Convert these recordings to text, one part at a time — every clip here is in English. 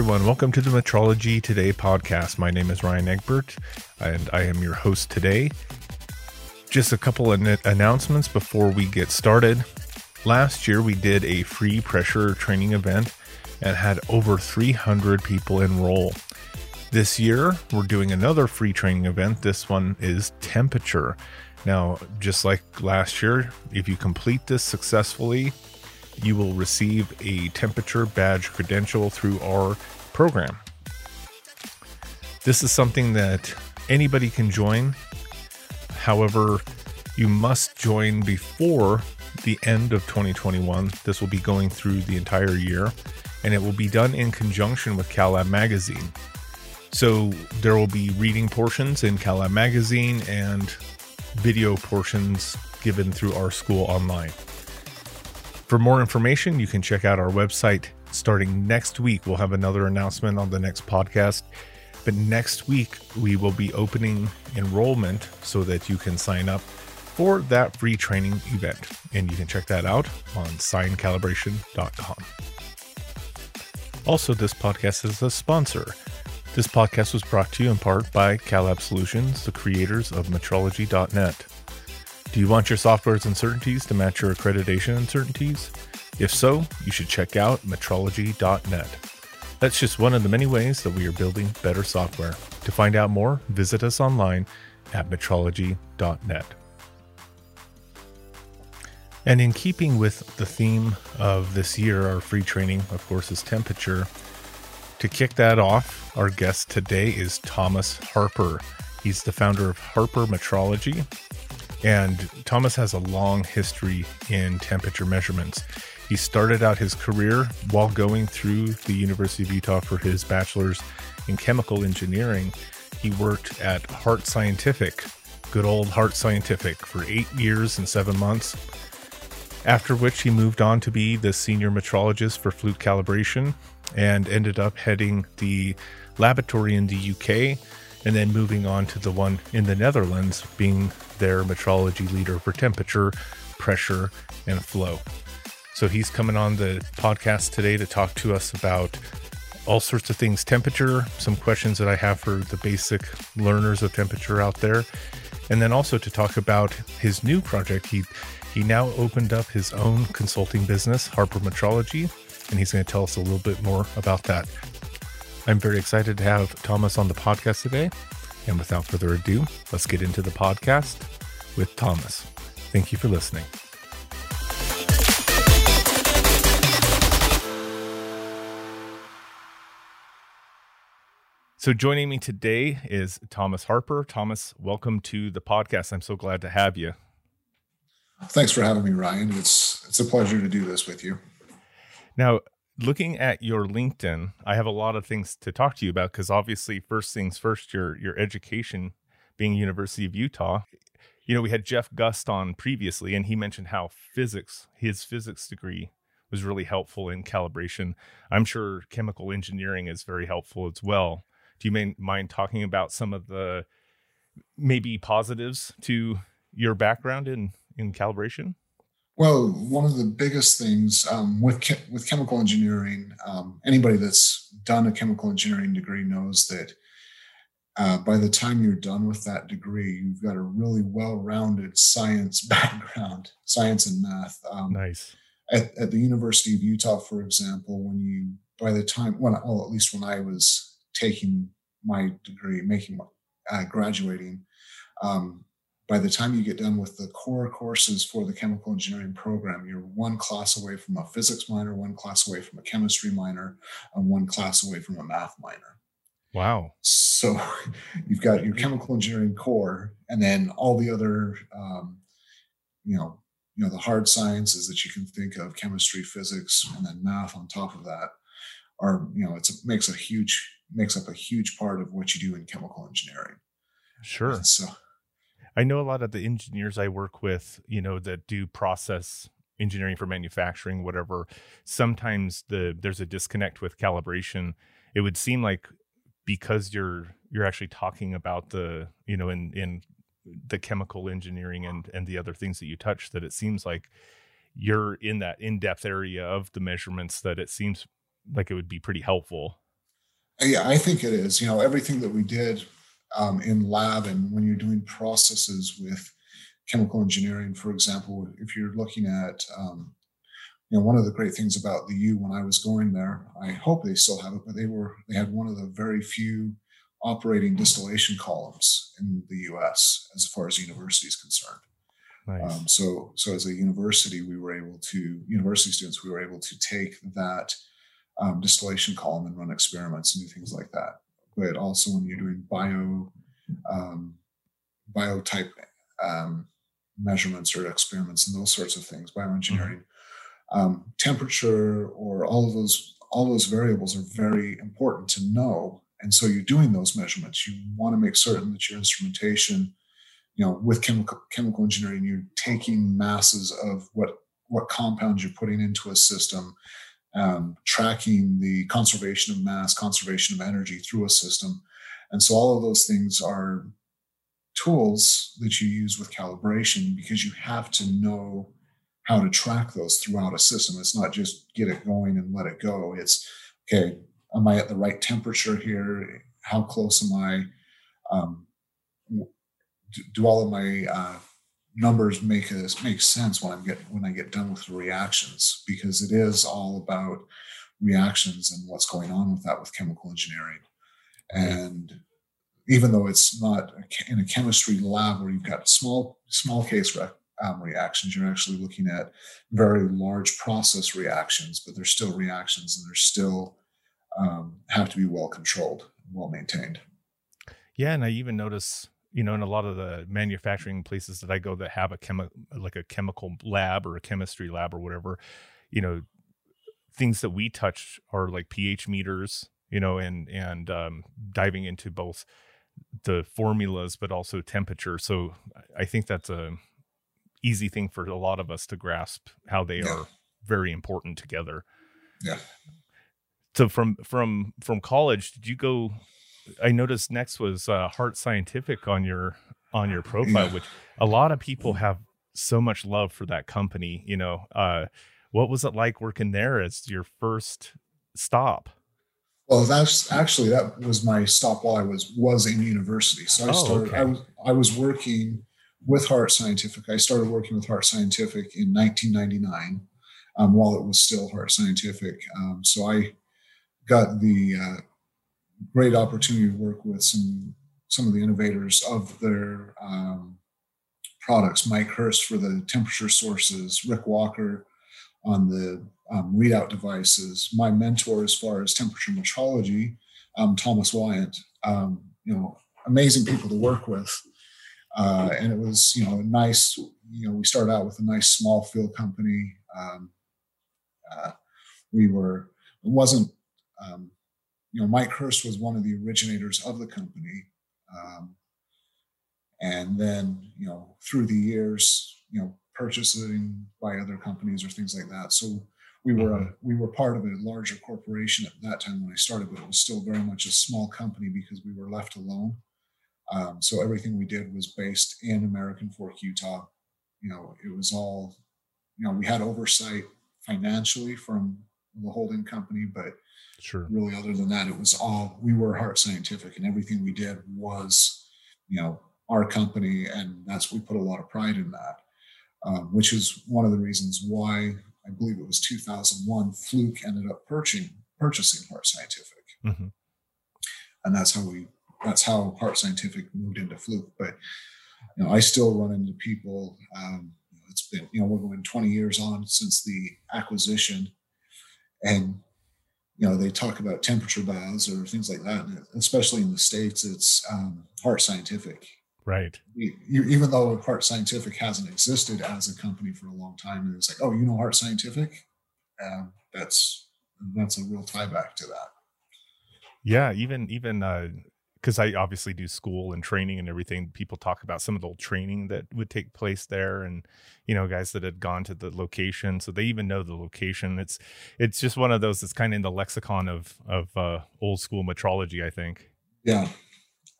Everyone. Welcome to the Metrology Today podcast. My name is Ryan Egbert, and I am your host today. Just a couple of announcements before we get started. Last year, we did a free pressure training event and had over 300 people enroll. This year, we're doing another free training event. This one is temperature. Now, just like last year, if you complete this successfully, you will receive a temperature badge credential through our program. This is something that anybody can join. However, you must join before the end of 2021. This will be going through the entire year and it will be done in conjunction with CalLab Magazine. So there will be reading portions in CalLab Magazine and video portions given through our school online. For more information, you can check out our website. Starting next week, we'll have another announcement on the next podcast. But next week, we will be opening enrollment so that you can sign up for that free training event. And you can check that out on sinecalibration.com. Also, this podcast is a sponsor. This podcast was brought to you in part by CalLab Solutions, the creators of Metrology.net. Do you want your software's uncertainties to match your accreditation uncertainties? If so, you should check out metrology.net. That's just one of the many ways that we are building better software. To find out more, visit us online at metrology.net. And in keeping with the theme of this year, our free training, of course, is temperature. To kick that off, our guest today is Thomas Harper. He's the founder of Harper Metrology, and Thomas has a long history in temperature measurements. He started out his career while going through the University of Utah for his bachelor's in chemical engineering. He worked at Hart Scientific, good old Hart Scientific, for eight years and seven months. After which he moved on to be the senior metrologist for Fluke Calibration and ended up heading the laboratory in the UK and then moving on to the one in the Netherlands, being their metrology leader for temperature, pressure, and flow. So he's coming on the podcast today to talk to us about all sorts of things temperature, some questions that I have for the basic learners of temperature out there, and then also to talk about his new project. He he now opened up his own consulting business, Harper Metrology, and he's going to tell us a little bit more about that. I'm very excited to have Thomas on the podcast today. And without further ado, let's get into the podcast with Thomas. Thank you for listening. So, joining me today is Thomas Harper. Thomas, welcome to the podcast. I'm so glad to have you. Thanks for having me, Ryan. It's it's a pleasure to do this with you. Now, looking at your LinkedIn, I have a lot of things to talk to you about because obviously, first things first, your your education being University of Utah. You know, we had Jeff Gust on previously, and he mentioned how physics, his physics degree, was really helpful in calibration. I'm sure chemical engineering is very helpful as well. Do you mind talking about some of the maybe positives to your background in in calibration? Well, one of the biggest things um, with with chemical engineering, um, anybody that's done a chemical engineering degree knows that uh, by the time you're done with that degree, you've got a really well-rounded science background, science and math. Um, nice. At, at, the University of Utah, for example, when you by the time when well, at least when I was taking my degree, making my, uh, graduating, um, by the time you get done with the core courses for the chemical engineering program, you're one class away from a physics minor, one class away from a chemistry minor, and one class away from a math minor. Wow. So you've got your chemical engineering core, and then all the other, um, you know, you know, the hard sciences that you can think of, chemistry, physics, and then math on top of that are, you know, it's a, makes a huge, makes up a huge part of what you do in chemical engineering. Sure. And so I know a lot of the engineers I work with, you know, that do process engineering for manufacturing, whatever. Sometimes the there's a disconnect with calibration. It would seem like because you're you're actually talking about the you know in in the chemical engineering and and the other things that you touch that it seems like you're in that in-depth area of the measurements that it seems like it would be pretty helpful. Yeah, I think it is. You know, everything that we did um, in lab and when you're doing processes with chemical engineering, for example, if you're looking at, um, you know, one of the great things about the U when I was going there, I hope they still have it, but they were they had one of the very few operating distillation columns in the U.S. as far as university is concerned. Nice. Um, so, so as a university, we were able to university students we were able to take that um, distillation column and run experiments and do things like that. But also when you're doing bio um, biotype um, measurements or experiments and those sorts of things, bioengineering, mm-hmm. temperature or all of those all those variables are very important to know. And so you're doing those measurements. You want to make certain that your instrumentation you know with chemical chemical engineering you're taking masses of what what compounds you're putting into a system um, tracking the conservation of mass conservation of energy through a system. And so all of those things are tools that you use with calibration because you have to know how to track those throughout a system. It's not just get it going and let it go. It's okay am i at the right temperature here? How close am i? Um, do all of my uh, numbers make a, make sense when I get when I get done with the reactions because it is all about reactions and what's going on with that with chemical engineering. And even though it's not in a chemistry lab where you've got small small case re- um, reactions you're actually looking at very large process reactions but they're still reactions and they're still um, have to be well controlled well maintained. Yeah and i even notice you know in a lot of the manufacturing places that i go that have a chemi- like a chemical lab or a chemistry lab or whatever you know things that we touch are like ph meters you know and and um, diving into both the formulas but also temperature. So i think that's a easy thing for a lot of us to grasp how they yeah. are very important together. Yeah. So from from from college did you go I noticed next was uh, Hart Scientific on your on your profile, which a lot of people have so much love for that company. You know, uh, what was it like working there as your first stop? Well, that's actually that was my stop while I was was in university. So I oh, started. Okay. I was I was working with Hart Scientific. I started working with Hart Scientific in 1999, um, while it was still Hart Scientific. Um, so I got the uh, great opportunity to work with some some of the innovators of their um, products. Mike Hurst for the temperature sources, Rick Walker on the um, readout devices. My mentor as far as temperature metrology, um, Thomas Wiandt. Um, you know, amazing people to work with. Uh, and it was, you know, a nice. You know, we started out with a nice small field company. Um, uh, we were. It wasn't um, you know, Mike Hurst was one of the originators of the company. Um, and then, you know, through the years, you know, purchasing by other companies or things like that. So we were a, we were part of a larger corporation at that time when I started, but it was still very much a small company because we were left alone. Um, so everything we did was based in American Fork, Utah. You know, it was all, you know, we had oversight financially from the holding company, but Sure. Really, other than that, it was all we were Hart Scientific, and everything we did was, you know, our company, and that's we put a lot of pride in that, um, which is one of the reasons why I believe it was 2001 Fluke ended up purchasing purchasing Hart Scientific, mm-hmm. and that's how we that's how Hart Scientific moved into Fluke. But you know, I still run into people. Um, it's been you know we're going 20 years on since the acquisition, and you know, they talk about temperature baths or things like that. And especially in the States, it's um, Hart Scientific. Right. even though Hart Scientific hasn't existed as a company for a long time, and it's like, oh, you know Hart Scientific? Um, that's that's a real tie back to that. Yeah, even even uh, because I obviously do school and training and everything. People talk about some of the old training that would take place there, and you know, guys that had gone to the location, so they even know the location. It's it's just one of those that's kind of in the lexicon of of uh, old school metrology. I think. Yeah,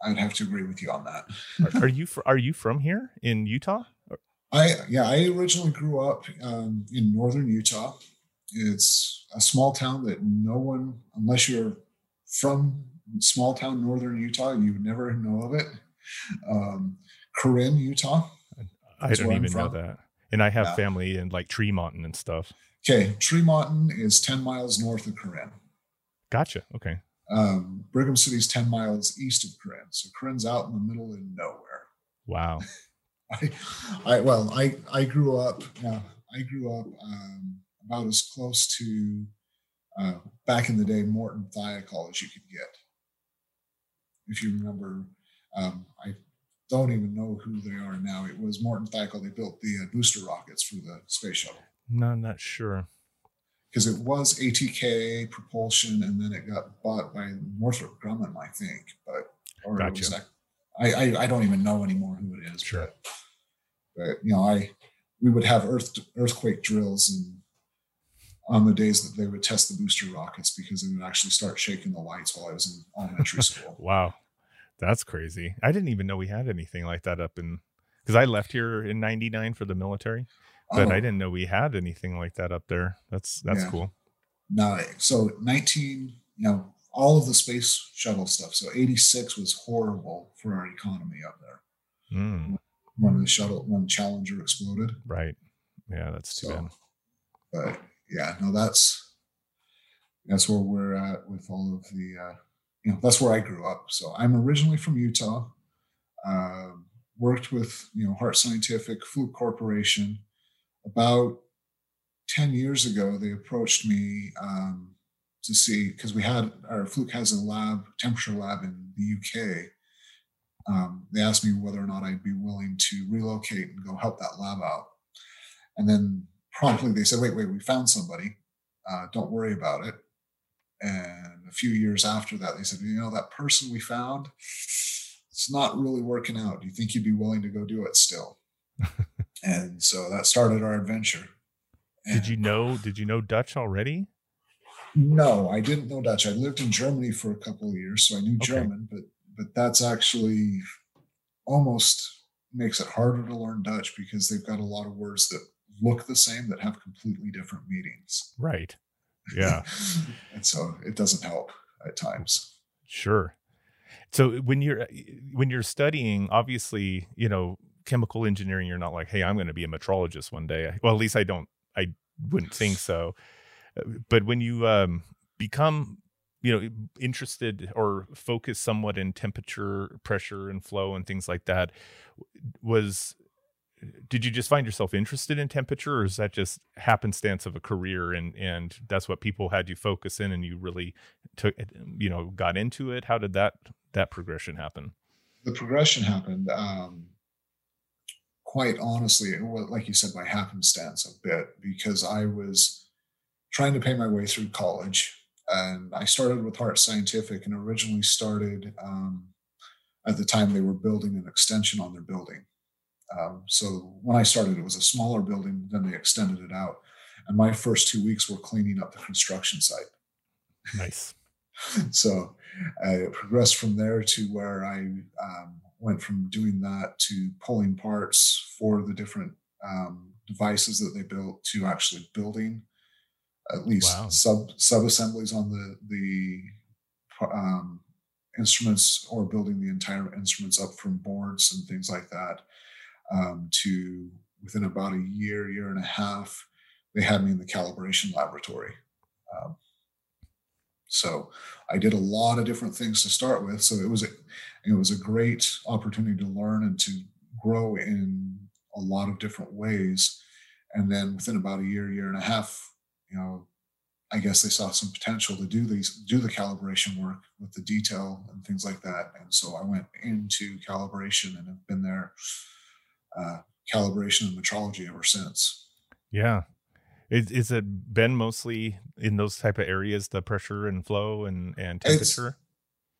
I'd have to agree with you on that. are, are, you fr- are you from here in Utah? I yeah, I originally grew up um, in northern Utah, it's a small town that no one, unless you're from small town northern Utah, you would never know of it. Um, Corinne, Utah. I don't even know that. And I have yeah. family in like Tremonton and stuff. Okay, Tremonton is 10 miles north of Corinne. Gotcha. Okay. Um, Brigham City is 10 miles east of Corinne. So Corinne's out in the middle of nowhere. Wow. I, I, well, I, I grew up, yeah, I grew up um, about as close to uh, back in the day Morton Thiokol as you could get. If you remember, um, I don't even know who they are now. It was Morton Thiokol. They built the uh, booster rockets for the space shuttle. No, I'm not sure. Because it was ATK propulsion, and then it got bought by Northrop Grumman, I think. But or gotcha. was I, I, I don't even know anymore who it is. Sure. But, but you know, I we would have earth earthquake drills and on the days that they would test the booster rockets because it would actually start shaking the lights while I was in elementary school. wow. That's crazy. I didn't even know we had anything like that up in because I left here in 99 for the military, but oh. I didn't know we had anything like that up there. That's that's yeah. cool. No, so 19, you know, all of the space shuttle stuff. So 86 was horrible for our economy up there. Mm. When the shuttle, when Challenger exploded. Right. Yeah, that's too so, bad. But yeah, no, that's that's where we're at with all of the uh, you know that's where I grew up. So I'm originally from Utah. Uh, worked with you know Hart Scientific, Fluke Corporation. About ten years ago, they approached me um, to see because we had our Fluke has a lab, temperature lab in the UK. Um, they asked me whether or not I'd be willing to relocate and go help that lab out. And then promptly they said, "Wait, wait, we found somebody. Uh, don't worry about it." And a few years after that, they said, "You know, that person we found, it's not really working out. Do you think you'd be willing to go do it still?" and so that started our adventure. And did you know? Did you know Dutch already? No, I didn't know Dutch. I lived in Germany for a couple of years, so I knew okay. German, but but that's actually almost makes it harder to learn Dutch because they've got a lot of words that look the same that have completely different meanings. Right. Yeah. and so it doesn't help at times. Sure. So when you're when you're studying, obviously, you know, chemical engineering, you're not like, hey, I'm going to be a metrologist one day. Well, at least I don't. I wouldn't think so. But when you um, become, you know, interested or focused somewhat in temperature, pressure, and flow and things like that, was did you just find yourself interested in temperature or is that just happenstance of a career and and that's what people had you focus in and you really took you know got into it? How did that that progression happen? The progression happened um quite honestly it was like you said by happenstance a bit because i was trying to pay my way through college and i started with Hart Scientific and originally started um, at the time they were building an extension on their building um, so when I started, it was a smaller building. Then they extended it out, and my first two weeks were cleaning up the construction site. Nice. so I progressed from there to where I um, went from doing that to pulling parts for the different um, devices that they built to actually building at least wow. sub sub assemblies on the the um, instruments or building the entire instruments up from boards and things like that um, to within about a year, year and a half, they had me in the calibration laboratory. Um, so I did a lot of different things to start with. So it was a, it was a great opportunity to learn and to grow in a lot of different ways. And then within about a year, year and a half, you know, I guess they saw some potential to do these, do the calibration work with the detail and things like that. And so I went into calibration and have been there uh, calibration and metrology ever since. Yeah. Is, is it been mostly in those type of areas, the pressure and flow and, and temperature? It's,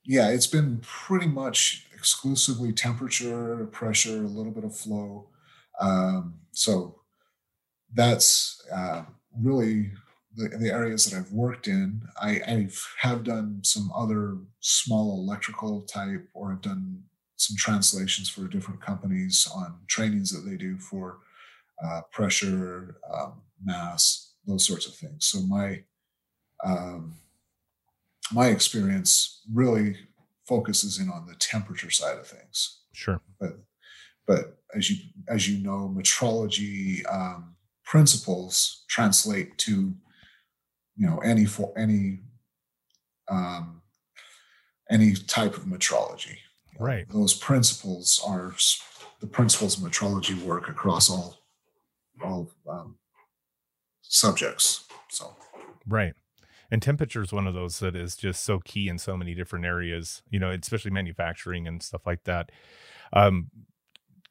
yeah, it's been pretty much exclusively temperature, pressure, a little bit of flow. Um, so that's uh, really the, the, areas that I've worked in. I, I have done some other small electrical type, or I've done some translations for different companies on trainings that they do for uh, pressure, um, mass, those sorts of things. So my um, my experience really focuses in on the temperature side of things. Sure. But but as you as you know, metrology um, principles translate to you know any for any um, any type of metrology. Right. Those principles are the principles of metrology work across all all um, subjects. So right. And temperature is one of those that is just so key in so many different areas, you know, especially manufacturing and stuff like that. Um,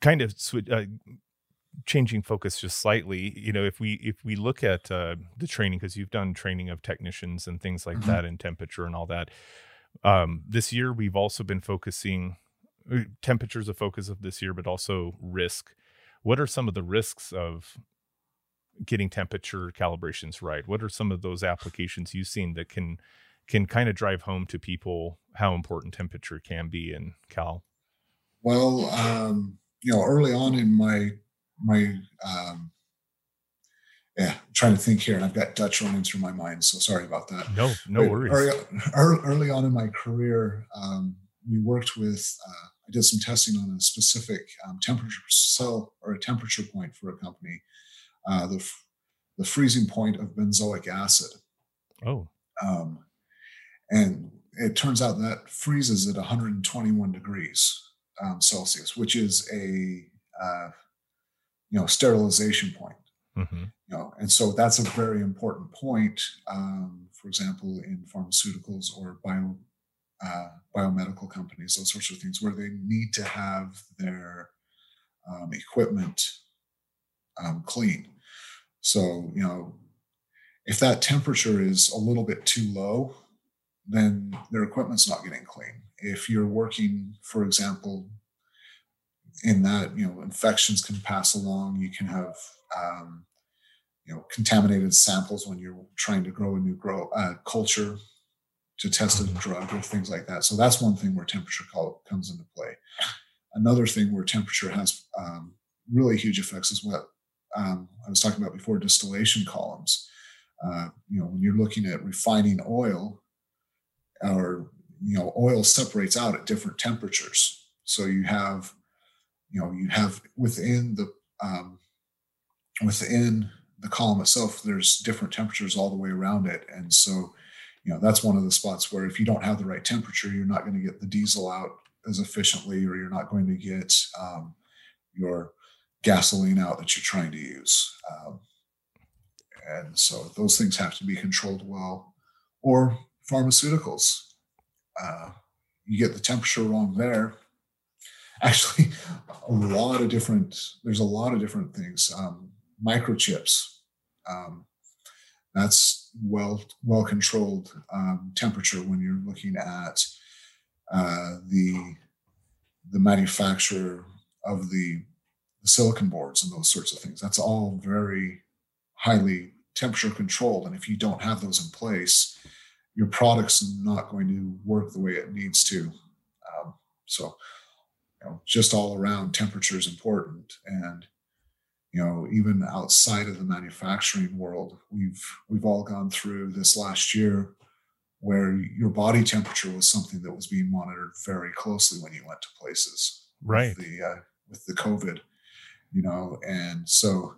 kind of sw- uh, changing focus just slightly you know if we if we look at uh, the training because you've done training of technicians and things like mm-hmm. that and temperature and all that um, this year we've also been focusing uh, temperatures a focus of this year but also risk. What are some of the risks of getting temperature calibrations right? What are some of those applications you've seen that can can kind of drive home to people how important temperature can be in cal? Well um you know early on in my my um, yeah, I'm trying to think here, and I've got Dutch running through my mind. So sorry about that. No, no but worries. Early, early, on in my career, um, we worked with. Uh, I did some testing on a specific um, temperature cell or a temperature point for a company. Uh, the the freezing point of benzoic acid. Oh. Um, and it turns out that freezes at 121 degrees um, Celsius, which is a uh, you know sterilization point mm-hmm. you know and so that's a very important point um, for example in pharmaceuticals or bio uh, biomedical companies those sorts of things where they need to have their um, equipment um, clean so you know if that temperature is a little bit too low then their equipment's not getting clean if you're working for example in that you know infections can pass along you can have um, you know contaminated samples when you're trying to grow a new grow uh, culture to test a mm-hmm. drug or things like that. So that's one thing where temperature comes into play. Another thing where temperature has um, really huge effects is what um, i was talking about before distillation columns. Uh, you know when you're looking at refining oil or you know oil separates out at different temperatures. So you have you know you have within the um, within the column itself there's different temperatures all the way around it. And so you know that's one of the spots where if you don't have the right temperature you're not going to get the diesel out as efficiently or you're not going to get um, your gasoline out that you're trying to use. Um, and so those things have to be controlled well. Or pharmaceuticals. Uh, you get the temperature wrong there. Actually a lot of different there's a lot of different things. Um, microchips um, that's well well controlled um, temperature when you're looking at uh, the the manufacture of the, the silicon boards and those sorts of things that's all very highly temperature controlled and if you don't have those in place your product's not going to work the way it needs to um, so you know, just all around temperature is important. And, you know, even outside of the manufacturing world, we've we've all gone through this last year where your body temperature was something that was being monitored very closely when you went to places. Right. With the uh, with the COVID, you know, and so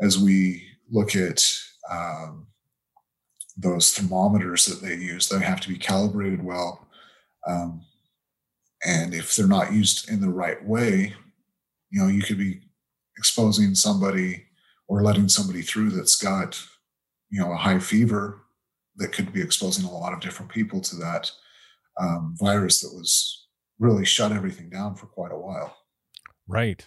as we look at um, those thermometers that they use, they have to be calibrated well. Um, and if they're not used in the right way, you know, you could be exposing somebody or letting somebody through that's got, you know, a high fever that could be exposing a lot of different people to that um, virus that was really shut everything down for quite a while. Right.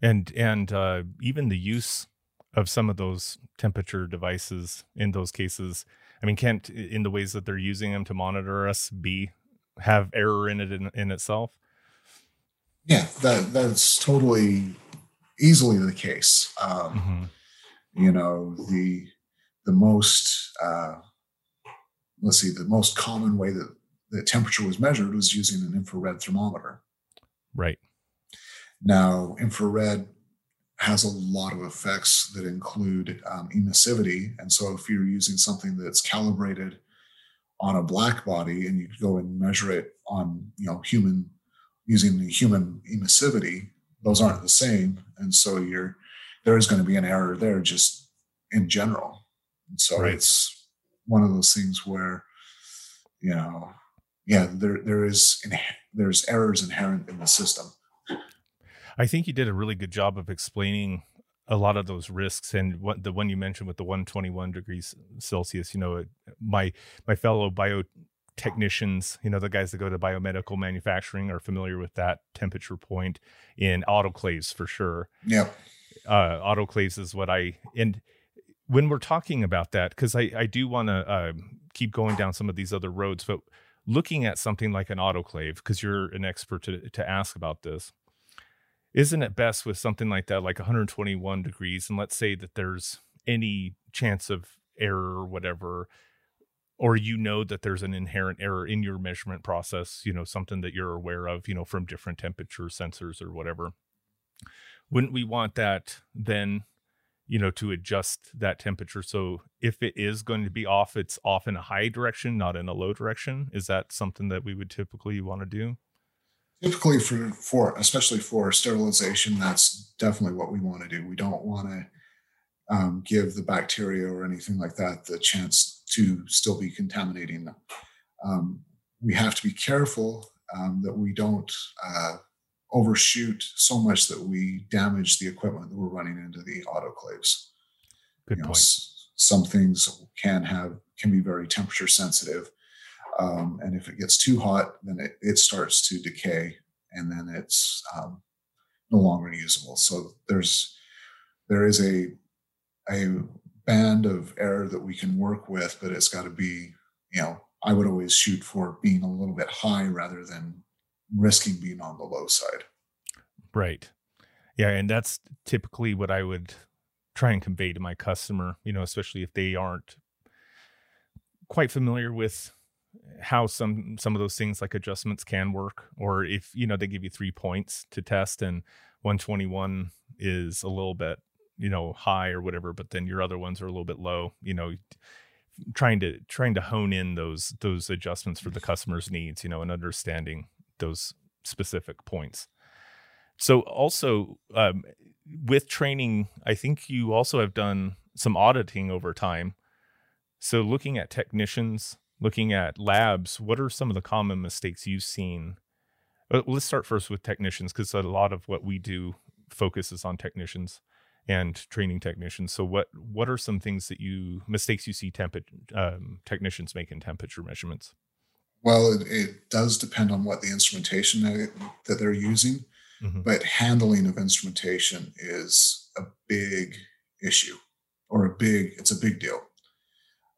And and uh, even the use of some of those temperature devices in those cases, I mean, can't in the ways that they're using them to monitor us be have error in it in, in itself? Yeah, that that's totally easily the case. Um, mm-hmm. You know, the the most uh, let's see, the most common way that the temperature was measured was using an infrared thermometer. Right. Now, infrared has a lot of effects that include um, emissivity. And so if you're using something that's calibrated on a black body and you go and measure it on, you know, human using the human emissivity, those aren't the same. And so you're there is going to be an error there just in general. And so right. it's one of those things where, you know, yeah, there there is there's errors inherent in the system I think you did a really good job of explaining a lot of those risks and what the one you mentioned with the 121 degrees Celsius, you know, my my fellow biotechnicians, you know, the guys that go to biomedical manufacturing are familiar with that temperature point in autoclaves for sure. Yeah. Uh, autoclaves is what I and when we're talking about that, because I, I do want to uh, keep going down some of these other roads, but looking at something like an autoclave, because you're an expert to, to ask about this, isn't it best with something like that, like 121 degrees, and let's say that there's any chance of error or whatever, or you know that there's an inherent error in your measurement process, you know, something that you're aware of, you know, from different temperature sensors or whatever. Wouldn't we want that then, you know, to adjust that temperature? So if it is going to be off, it's off in a high direction, not in a low direction. Is that something that we would typically want to do? typically for for especially for sterilization that's definitely what we want to do we don't want to um, give the bacteria or anything like that the chance to still be contaminating them. Um, we have to be careful um, that we don't uh, overshoot so much that we damage the equipment that we're running into the autoclaves. Good you point. know, some things can have can be very temperature sensitive um, and if it gets too hot, then it, it starts to decay and then it's um, no longer usable. So there's there is a a band of error that we can work with, but it's got to be, you know, I would always shoot for being a little bit high rather than risking being on the low side. Right. Yeah. And that's typically what I would try and convey to my customer, you know, especially if they aren't quite familiar with how some some of those things like adjustments can work or if you know they give you three points to test and 121 is a little bit you know high or whatever but then your other ones are a little bit low you know trying to trying to hone in those those adjustments for the customer's needs you know and understanding those specific points. So also um, with training i think you also have done some auditing over time. So looking at technicians looking at labs, what are some of the common mistakes you've seen? Uh, let's start first with technicians because a lot of what we do focuses on technicians and training technicians. So what what are some things that you mistakes you see temp- um, technicians make in temperature measurements? Well, it, it, does depend on what the instrumentation that, that they're using, mm-hmm. but handling of instrumentation is a big issue or a big it's a big deal.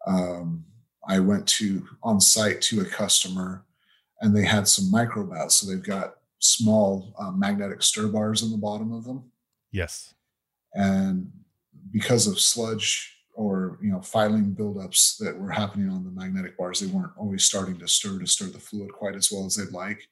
Um, I went to on site to a customer and they had some micro baths. So they've got small uh, magnetic stir bars in the bottom of them. Yes. And because of sludge or you know filing buildups that were happening on the magnetic bars, they weren't always starting to stir to stir the fluid quite as well as they'd like.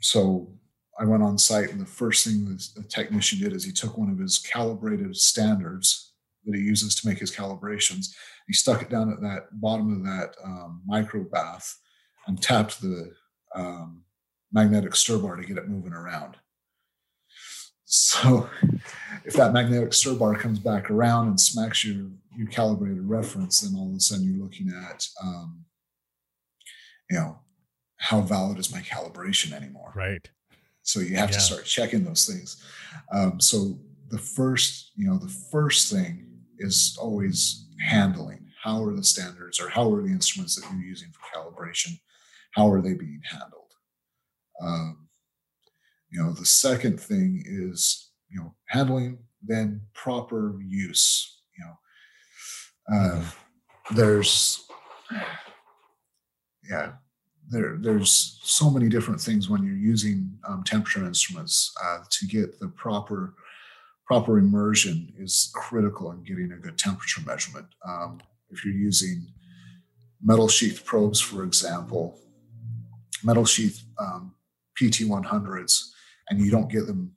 So I went on site, and the first thing the technician did is he took one of his calibrated standards that he uses to make his calibrations. He stuck it down at that bottom of that um, micro bath and tapped the um, magnetic stir bar to get it moving around. So if that magnetic stir bar comes back around and smacks your your calibrated reference, then all of a sudden you're looking at um, you know how valid is my calibration anymore? Right. So you have yeah. to start checking those things. Um, so the first, you know, the first thing is always handling. How are the standards or how are the instruments that you're using for calibration? How are they being handled? Um, you know, the second thing is, you know, handling, then proper use. You know, uh, there's, yeah, there, there's so many different things when you're using um, temperature instruments uh, to get the proper proper immersion is critical in getting a good temperature measurement. Um, if you're using metal sheath probes, for example, metal sheath um, PT100s, and you don't get them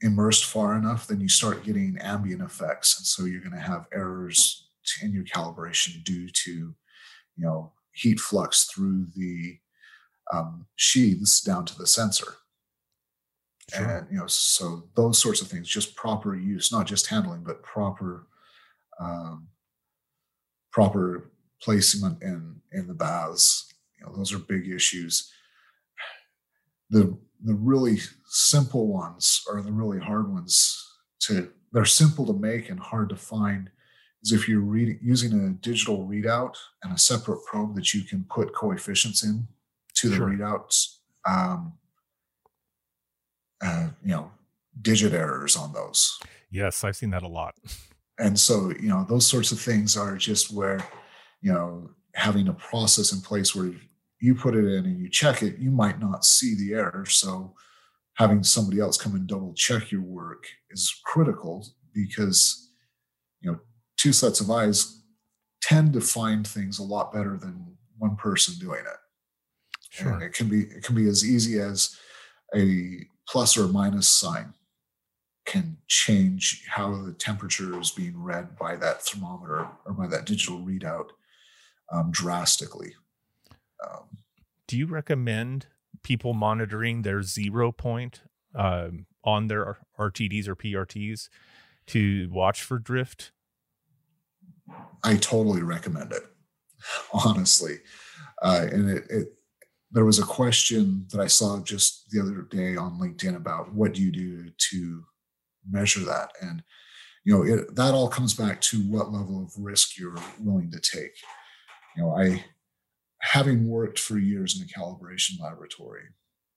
immersed far enough, then you start getting ambient effects. And so you're going to have errors in your calibration due to, you know, heat flux through the um, sheaths down to the sensor. Sure. And, you know, so those sorts of things, just proper use, not just handling, but proper, um, proper placement in, in the baths. You know, those are big issues. The the really simple ones are the really hard ones to they're simple to make and hard to find. Is if you're reading using a digital readout and a separate probe that you can put coefficients in to the sure. readouts um, uh, you know digit errors on those. Yes i've seen that a lot. And so you know those sorts of things are just where you know having a process in place where you put it in and you check it, you might not see the error. So having somebody else come and double check your work is critical because you know two sets of eyes tend to find things a lot better than one person doing it. Sure. And it can be it can be as easy as a plus or minus sign can change how the temperature is being read by that thermometer or by that digital readout um, drastically. Um, Do you recommend people monitoring their zero point um, on their RTDs or PRTs to watch for drift? I totally recommend it, honestly. Uh, and it, it, there was a question that I saw just the other day on LinkedIn about what do you do to measure that, and you know it, that all comes back to what level of risk you're willing to take. You know, I having worked for years in a calibration laboratory,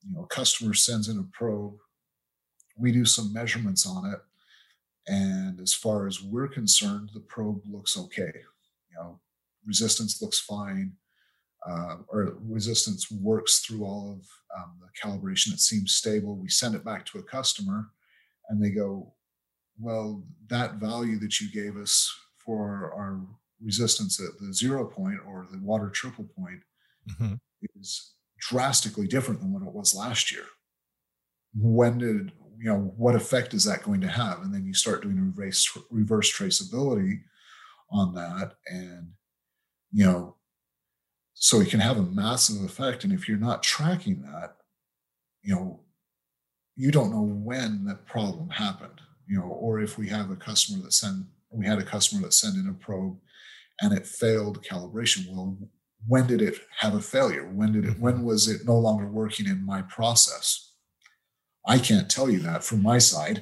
you know, a customer sends in a probe, we do some measurements on it, and as far as we're concerned, the probe looks okay. You know, resistance looks fine, uh, or resistance works through all of um, the calibration. It seems stable. We send it back to a customer, and they go, "Well, that value that you gave us for our resistance at the zero point or the water triple point mm-hmm. is drastically different than what it was last year. When did you know what effect is that going to have? And then you start doing reverse reverse traceability on that, and you know, so it can have a massive effect. And if you're not tracking that, you know, you don't know when that problem happened. You know, or if we have a customer that send we had a customer that sent in a probe and it failed calibration. Well, when did it have a failure? When did it, when mm-hmm. was it no longer working in my process? I can't tell you that from my side.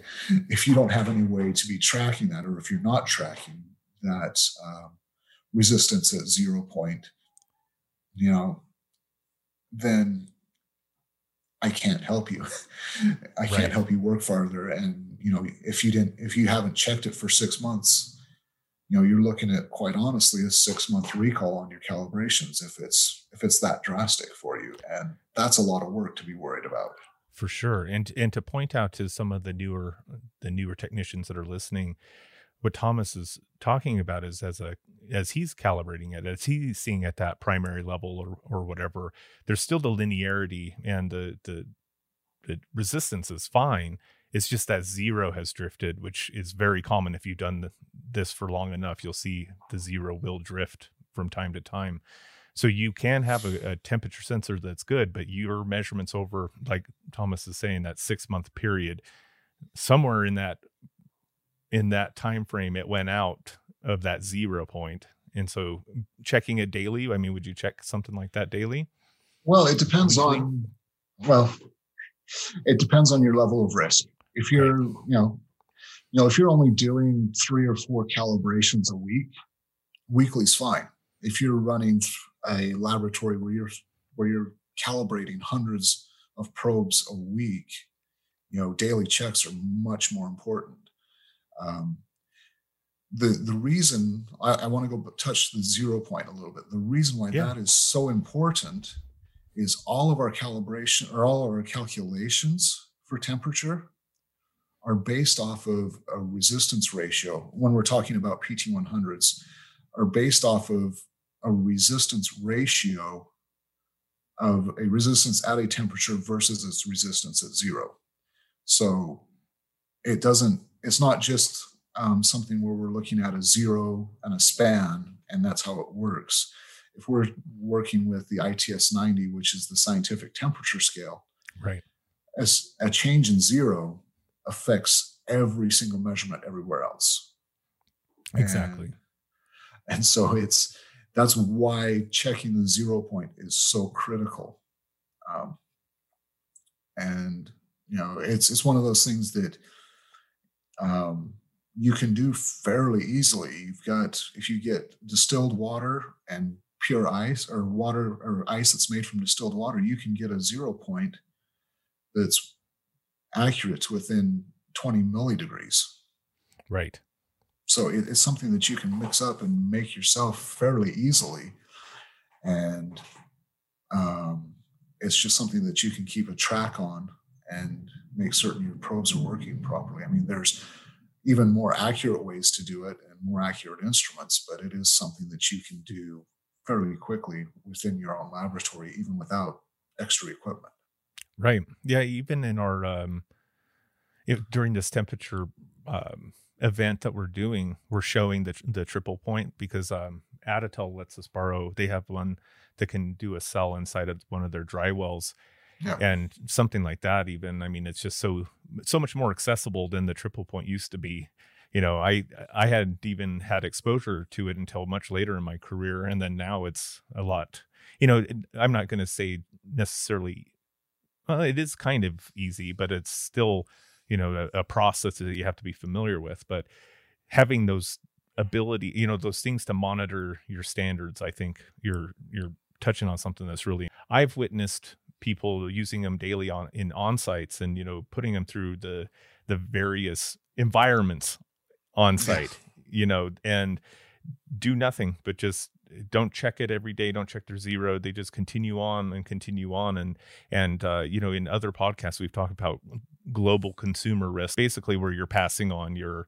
If you don't have any way to be tracking that, or if you're not tracking that um, resistance at zero point, you know, then I can't help you. I can't right. help you work farther. And you know, if you didn't, if you haven't checked it for six months, you know you're looking at quite honestly a six month recall on your calibrations if it's if it's that drastic for you. And that's a lot of work to be worried about. For sure. And and to point out to some of the newer the newer technicians that are listening what thomas is talking about is as a as he's calibrating it as he's seeing at that primary level or or whatever there's still the linearity and the the the resistance is fine it's just that zero has drifted, which is very common. If you've done the, this for long enough, you'll see the zero will drift from time to time. So you can have a, a, temperature sensor that's good, but your measurements over, like Thomas is saying, that six month period, somewhere in that in that time frame, it went out of that zero point. And so checking it daily, I mean, would you check something like that daily? Well, it depends Weekly? on well, it depends on your level of risk. If you're you know you know if you're only doing three or four calibrations a week weekly's fine. If you're running a laboratory where you're where you're calibrating hundreds of probes a week you know daily checks are much more important. Um, the the reason I, I want to go touch the zero point a little bit. The reason why yeah. that is so important is all of our calibration or all of our calculations for temperature are based off of a resistance ratio when we're talking about PT100s are based off of a resistance ratio of a resistance at a temperature versus its resistance at zero. So it doesn't. It's not just um, something where we're looking at a zero and a span, and that's how it works. If we're working with the ITS 90, which is the scientific temperature scale, right, as a change in zero affects every single measurement everywhere else. Exactly. And, and so it's that's why checking the zero point is so critical. Um, and you know, it's it's one of those things that um, you can do fairly easily. You've got if you get distilled water and pure ice or water or ice that's made from distilled water, you can get a zero point that's accurate within 20 millidegrees. Right. So it, it's something that you can mix up and make yourself fairly easily. And um, it's just something that you can keep a track on and make certain your probes are working properly. I mean, there's even more accurate ways to do it and more accurate instruments, but it is something that you can do fairly quickly within your own laboratory, even without extra equipment. Right. Yeah. Even in our, um, if, during this temperature um, event that we're doing, we're showing the the triple point because um, Additel lets us borrow. They have one that can do a cell inside of one of their dry wells, yeah. and something like that. Even I mean, it's just so so much more accessible than the triple point used to be. You know, I I hadn't even had exposure to it until much later in my career, and then now it's a lot. You know, I'm not going to say necessarily. Well, it is kind of easy, but it's still you know a, a process that you have to be familiar with but having those ability you know those things to monitor your standards i think you're you're touching on something that's really i've witnessed people using them daily on in on sites and you know putting them through the the various environments on site you know and do nothing but just don't check it every day don't check their zero they just continue on and continue on. And and uh, you know in other podcasts we've talked about global consumer risk basically where you're passing on your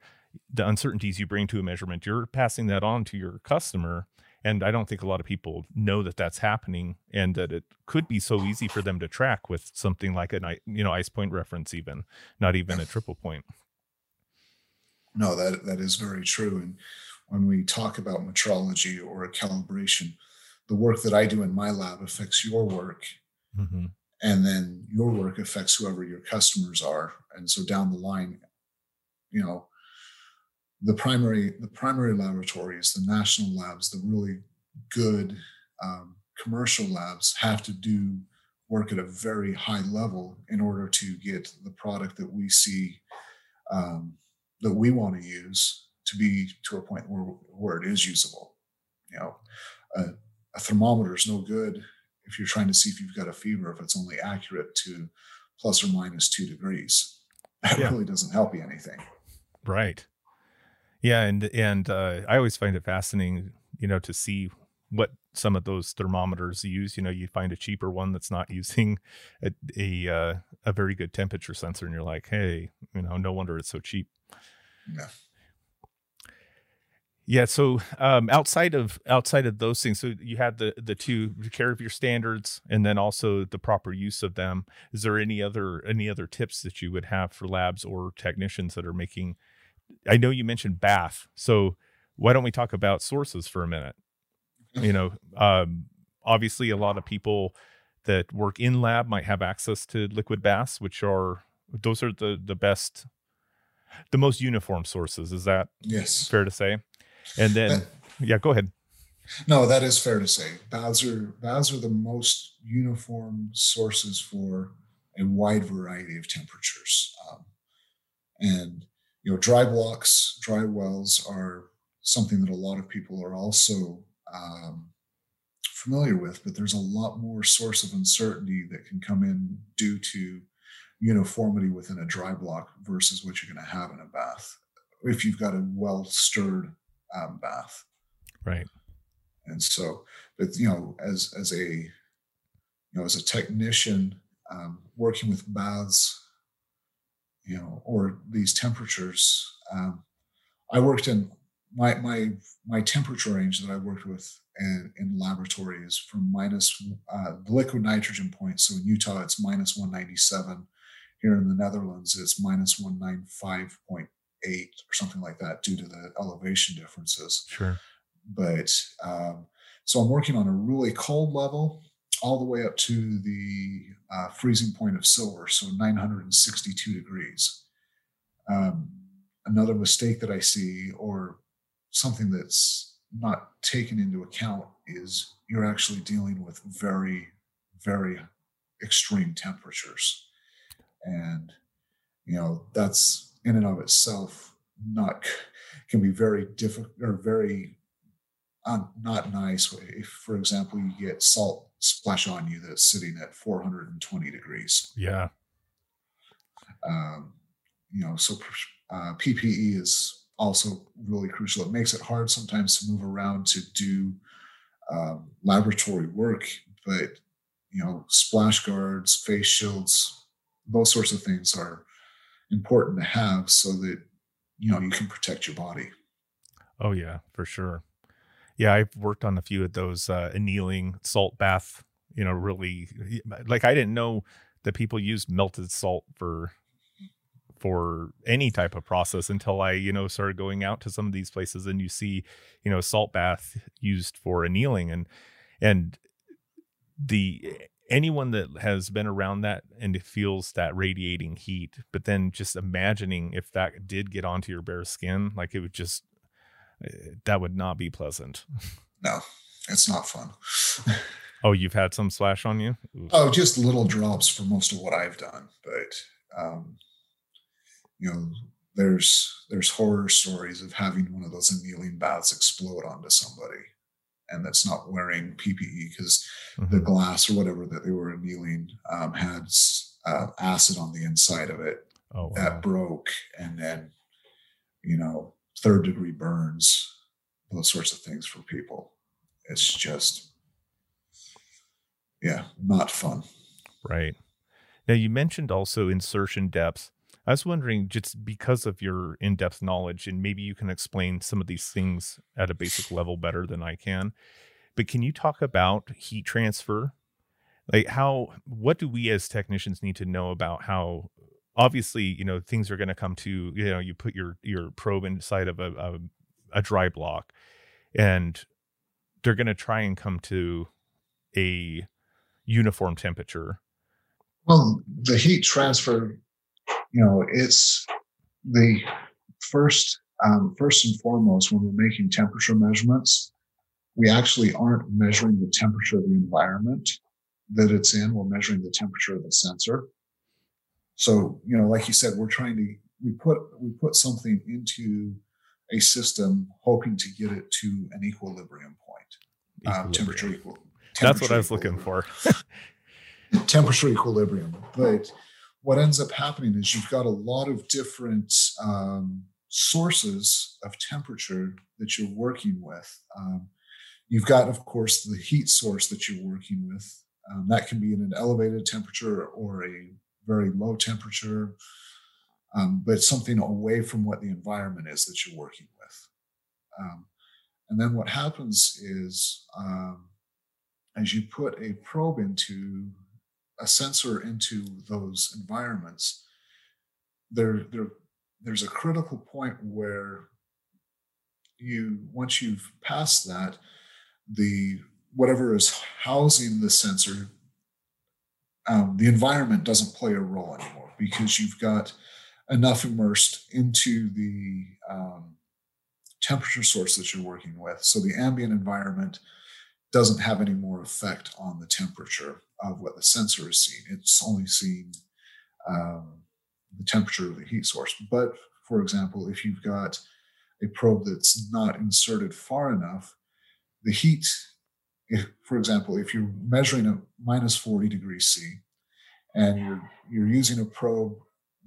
the uncertainties you bring to a measurement you're passing that on to your customer. And i don't think a lot of people know that that's happening and that it could be so easy for them to track with something like an you know ice point reference even not even a triple point no that that is very true and when we talk about metrology or calibration, the work that I do in my lab affects your work. Mm-hmm. And then your work affects whoever your customers are. And so down the line, you know, the primary the primary laboratories, the national labs, the really good um, commercial labs have to do work at a very high level in order to get the product that we see um, that we want to use to be to a point where, where it is usable. You know, a, a thermometer is no good if you're trying to see if you've got a fever if it's only accurate to plus or minus two degrees. That yeah. really doesn't help you anything. Right. Yeah, and and uh, I always find it fascinating, you know, to see what some of those thermometers use. You know, you find a cheaper one that's not using a a, uh, a very good temperature sensor, and you're like, hey, you know, no wonder it's so cheap. Yeah. Yeah. So um, outside of outside of those things, so you had the the two care of your standards, and then also the proper use of them. Is there any other any other tips that you would have for labs or technicians that are making? I know you mentioned bath, so why don't we talk about sources for a minute? You know, um, obviously, a lot of people that work in lab might have access to liquid baths, which are those are the the best, the most uniform sources. Is that yes fair to say? And then, yeah, go ahead. No, that is fair to say. Baths are baths are the most uniform sources for a wide variety of temperatures, um, and you know, dry blocks, dry wells are something that a lot of people are also um, familiar with. But there's a lot more source of uncertainty that can come in due to uniformity within a dry block versus what you're going to have in a bath. If you've got a well stirred um, bath. Right. And so, but you know, as as a you know, as a technician um, working with baths, you know, or these temperatures, um, I worked in my my my temperature range that I worked with in, in laboratory is from minus uh, the liquid nitrogen point. So in Utah, it's minus 197. Here in the Netherlands, it's minus 195.8 or something like that due to the elevation differences. Sure. But um, so I'm working on a really cold level all the way up to the uh, freezing point of silver, so 962 degrees. Um, another mistake that I see, or something that's not taken into account, is you're actually dealing with very, very extreme temperatures. And, you know, that's in and of itself not can be very difficult or very um, not nice. If, for example, you get salt splash on you that's sitting at 420 degrees. Yeah. Um, you know, so uh, PPE is also really crucial. It makes it hard sometimes to move around to do um, laboratory work, but you know, splash guards, face shields, those sorts of things are important to have so that you know you can protect your body. Oh yeah, for sure. Yeah, I've worked on a few of those uh, annealing salt bath. You know, really, like I didn't know that people use melted salt for for any type of process until I, you know, started going out to some of these places and you see, you know, salt bath used for annealing and and the anyone that has been around that and feels that radiating heat, but then just imagining if that did get onto your bare skin, like it would just eh, that would not be pleasant. No, it's not fun. oh, you've had some splash on you? Oh, just little drops for most of what I've done, but um, you know, there's there's horror stories of having one of those annealing baths explode onto somebody and that's not wearing PPE because mm-hmm. the glass or whatever that they were annealing um, had uh, acid on the inside of it oh, wow. that broke, and then you know third degree burns, those sorts of things for people. It's just yeah, not fun. Right. Now you mentioned also insertion depth. I was wondering, just because of your in depth knowledge, and maybe you can explain some of these things at a basic level better than I can, but can you talk about heat transfer? Like, how, what do we as technicians need to know about how obviously you know things are going to come to you know you put your your probe inside of a, a, a dry block and they're going to try and come to a uniform temperature well the heat transfer you know, it's the first, um, first and foremost, when we're making temperature measurements, we actually aren't measuring the temperature of the environment that it's in. We're measuring the temperature of the sensor. So, you know, like you said, we're trying to, we put, we put something into a system hoping to get it to an equilibrium point, um, equilibrium. Um, temperature equal. That's what I was looking for. temperature equilibrium. But what ends up happening is you've got a lot of different um, sources of temperature that you're working with. Um, you've got, of course, the heat source that you're working with. Um, that can be in an elevated temperature or a very low temperature, um, but something away from what the environment is that you're working with. Um, and then what happens is um, as you put a probe into a sensor into those environments, there, there, there's a critical point where you once you've passed that, the whatever is housing the sensor, um, the environment doesn't play a role anymore because you've got enough immersed into the um, temperature source that you're working with. So the ambient environment doesn't have any more effect on the temperature of what the sensor is seeing. It's only seeing um, the temperature of the heat source. But for example, if you've got a probe that's not inserted far enough, the heat, if, for example, if you're measuring at minus 40 degrees C and you're, you're using a probe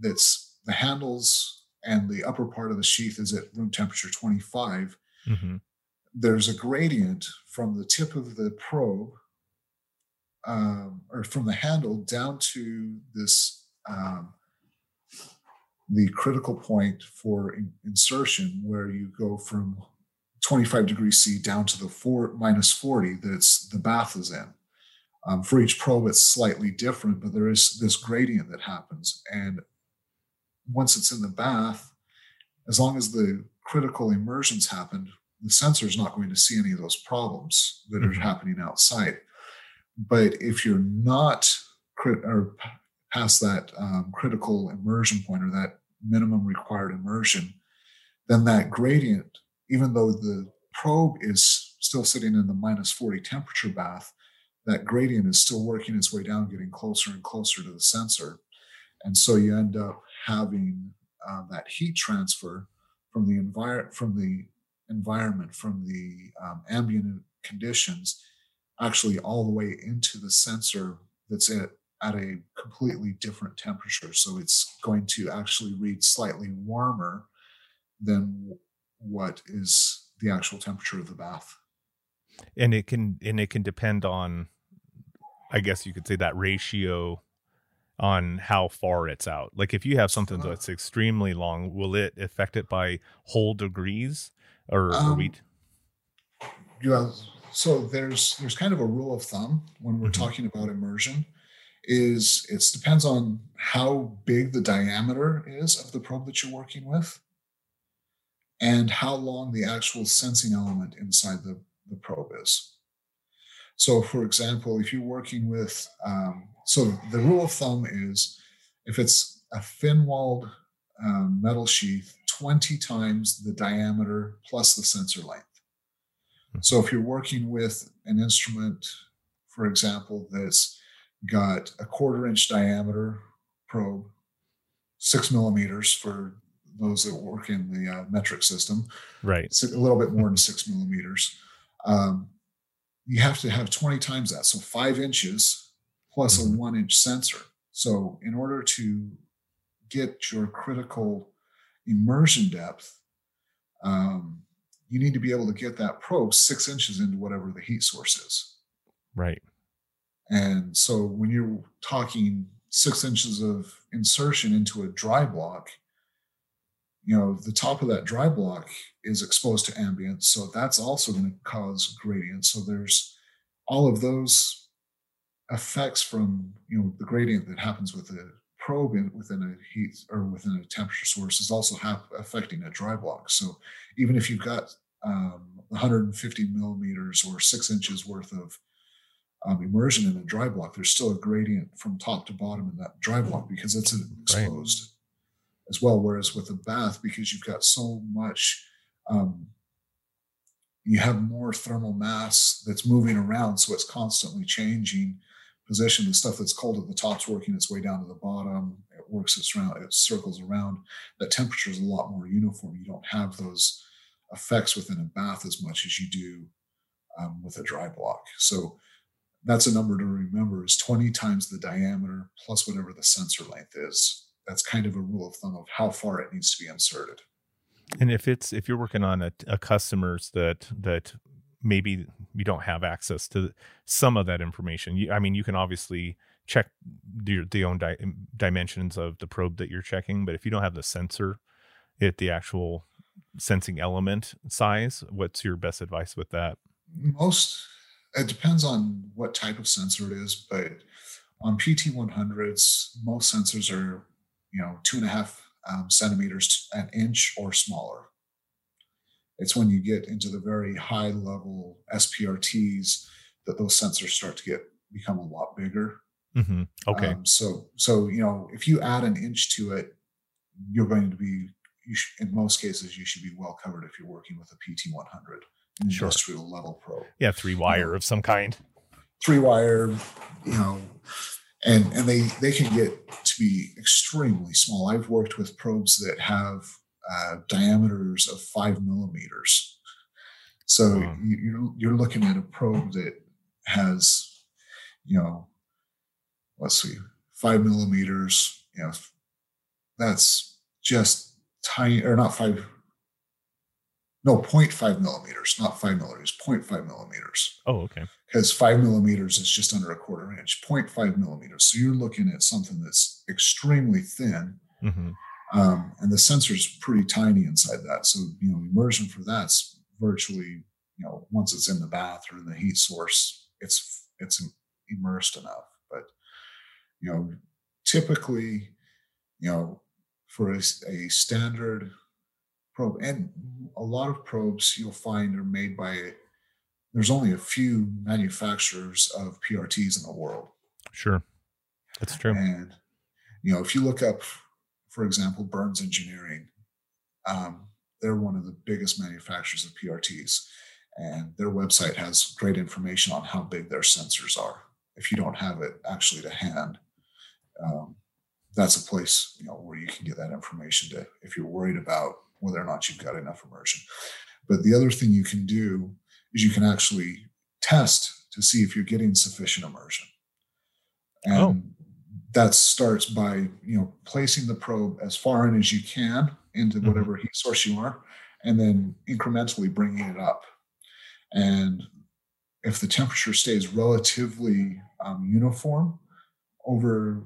that's the handles and the upper part of the sheath is at room temperature 25, mm-hmm. there's a gradient from the tip of the probe um, or from the handle down to this um, the critical point for in- insertion where you go from 25 degrees C down to the four minus 40 that's the bath is in. Um, for each probe, it's slightly different, but there is this gradient that happens. And once it's in the bath, as long as the critical immersions happen, the sensor is not going to see any of those problems that mm-hmm. are happening outside. But if you're not crit- or past that um, critical immersion point or that minimum required immersion, then that gradient, even though the probe is still sitting in the minus 40 temperature bath, that gradient is still working its way down, getting closer and closer to the sensor. And so you end up having uh, that heat transfer from the environment, from the environment, from the um, ambient conditions, actually all the way into the sensor that's at, at a completely different temperature. So it's going to actually read slightly warmer than what is the actual temperature of the bath. And it can and it can depend on I guess you could say that ratio on how far it's out. Like if you have something uh-huh. that's extremely long, will it affect it by whole degrees or, um, we? Yeah. So there's there's kind of a rule of thumb when we're mm-hmm. talking about immersion is it depends on how big the diameter is of the probe that you're working with and how long the actual sensing element inside the, the probe is. So, for example, if you're working with, um, so the rule of thumb is if it's a thin walled um, metal sheath, 20 times the diameter plus the sensor length. Hmm. So, if you're working with an instrument, for example, that's got a quarter inch diameter probe, six millimeters for those that work in the uh, metric system. Right. It's a little bit more than six millimeters. Um, you have to have 20 times that. So five inches plus mm-hmm. a one inch sensor. So in order to get your critical immersion depth, um, you need to be able to get that probe six inches into whatever the heat source is. Right. And so when you're talking six inches of insertion into a dry block, you know, the top of that dry block is exposed to ambient. So that's also going to cause gradient. So there's all of those effects from, you know, the gradient that happens with a probe in, within a heat or within a temperature source is also affecting a dry block. So even if you've got um, 150 millimeters or six inches worth of um, immersion in a dry block, there's still a gradient from top to bottom in that dry block because it's exposed. Right as well. Whereas with a bath, because you've got so much, um, you have more thermal mass that's moving around, so it's constantly changing position. The stuff that's cold at the top's working its way down to the bottom. It works its around, it circles around. That temperature is a lot more uniform. You don't have those effects within a bath as much as you do um, with a dry block. So that's a number to remember is 20 times the diameter plus whatever the sensor length is that's kind of a rule of thumb of how far it needs to be inserted. And if it's if you're working on a, a customers that that maybe you don't have access to some of that information, you, I mean, you can obviously check the, the own di- dimensions of the probe that you're checking, but if you don't have the sensor at the actual sensing element size, what's your best advice with that? Most it depends on what type of sensor it is, but on PT100s, most sensors are you know, two and a half um, centimeters, an inch or smaller. It's when you get into the very high level SPRTs that those sensors start to get become a lot bigger. Mm-hmm. Okay. Um, so, so you know, if you add an inch to it, you're going to be, you in most cases, you should be well covered if you're working with a PT100 industrial sure. level probe. Yeah, three wire you know, of some kind. Three wire, you know, and and they they can get to be extremely small. I've worked with probes that have uh, diameters of five millimeters. So wow. you, you're looking at a probe that has, you know, let's see, five millimeters. You know, that's just tiny, or not five no 0.5 millimeters not 5 millimeters 0.5 millimeters oh okay because 5 millimeters is just under a quarter inch 0.5 millimeters so you're looking at something that's extremely thin mm-hmm. Um, and the sensor is pretty tiny inside that so you know immersion for that's virtually you know once it's in the bath or in the heat source it's it's immersed enough. But you know, typically, you know, for a, a standard probe, and a lot of probes you'll find are made by. There's only a few manufacturers of PRTs in the world. Sure, that's true. And you know, if you look up, for example, Burns Engineering, um, they're one of the biggest manufacturers of PRTs, and their website has great information on how big their sensors are. If you don't have it actually to hand, um, that's a place you know where you can get that information to if you're worried about whether or not you've got enough immersion. But the other thing you can do is you can actually test to see if you're getting sufficient immersion. And oh. That starts by you know placing the probe as far in as you can into mm-hmm. whatever heat source you are, and then incrementally bringing it up. And if the temperature stays relatively um, uniform over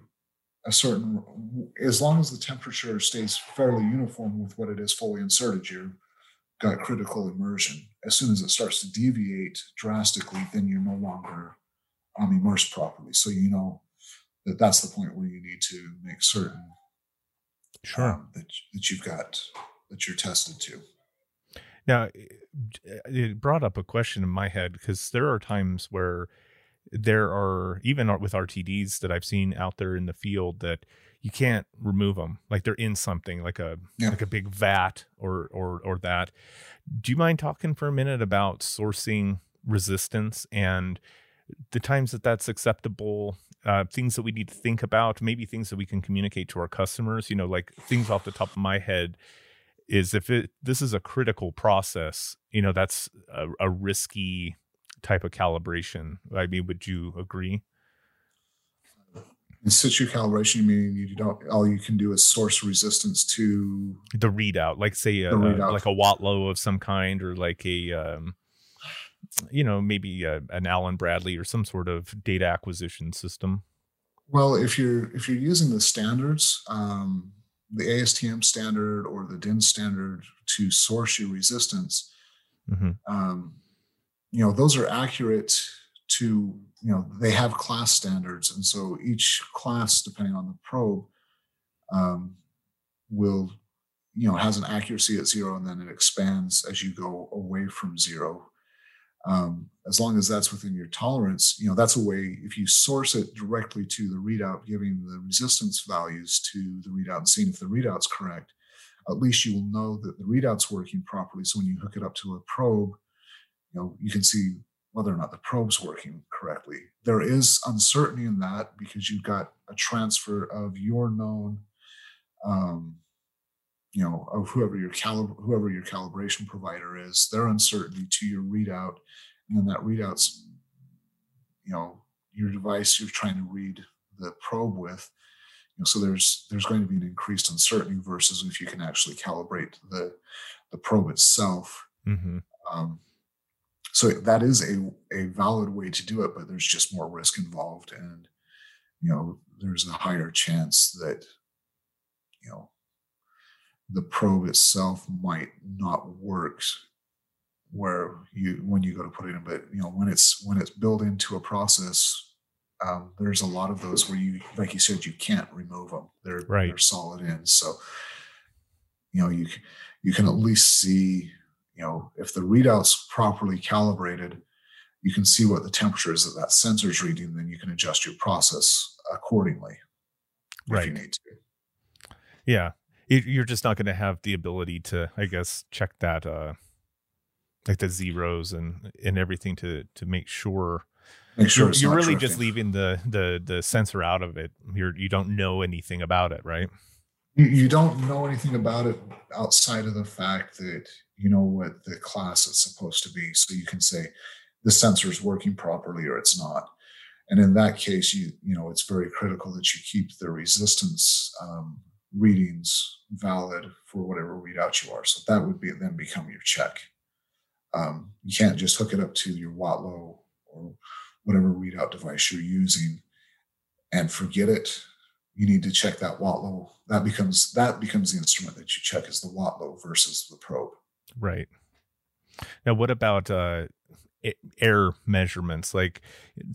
a certain, as long as the temperature stays fairly uniform with what it is fully inserted, you've got critical immersion. As soon as it starts to deviate drastically, then you're no longer um, immersed properly. So you know that that's the point where you need to make certain sure um, that that you've got that you're tested to. Now, it brought up a question in my head because there are times where there are even with RTDs that I've seen out there in the field that you can't remove them like they're in something like a yeah. like a big vat or or or that. Do you mind talking for a minute about sourcing resistance and the times that that's acceptable uh, things that we need to think about maybe things that we can communicate to our customers you know like things off the top of my head is if it this is a critical process you know that's a, a risky type of calibration. I mean, would you agree? In situ calibration, you mean you don't all you can do is source resistance to the readout, like say a, a like a Watlow of some kind, or like a um, you know maybe a, an Allen Bradley or some sort of data acquisition system. Well, if you're if you're using the standards, um, the ASTM standard or the DIN standard to source your resistance, mm-hmm. um, you know those are accurate to you know they have class standards and so each class depending on the probe um, will you know has an accuracy at zero and then it expands as you go away from zero um, as long as that's within your tolerance you know that's a way if you source it directly to the readout giving the resistance values to the readout and seeing if the readout's correct at least you will know that the readout's working properly so when you hook it up to a probe you know you can see whether or not the probe's working correctly. There is uncertainty in that because you've got a transfer of your known, um, you know, of whoever your calib- whoever your calibration provider is, their uncertainty to your readout, and then that readout's, you know, your device you're trying to read the probe with. You know, so there's there's going to be an increased uncertainty versus if you can actually calibrate the the probe itself. Mm-hmm. Um, so that is a, a valid way to do it but there's just more risk involved and you know there's a higher chance that you know the probe itself might not work where you when you go to put it in but you know when it's when it's built into a process um, there's a lot of those where you like you said you can't remove them they're right. they're solid in so you know you you can at least see you know, if the readout's properly calibrated, you can see what the temperature is that that sensor is reading, then you can adjust your process accordingly. Right. you need to. Yeah. You're just not going to have the ability to, I guess, check that, uh, like the zeros and, and everything to, to make sure Make sure you're, you're really drifting. just leaving the, the, the sensor out of it. You're, you don't know anything about it, right? you don't know anything about it outside of the fact that you know what the class is supposed to be so you can say the sensor is working properly or it's not and in that case you you know it's very critical that you keep the resistance um, readings valid for whatever readout you are so that would be then become your check um, you can't just hook it up to your Watlow or whatever readout device you're using and forget it you need to check that Watlow. That becomes that becomes the instrument that you check is the Watlow versus the probe. Right. Now, what about uh, air measurements like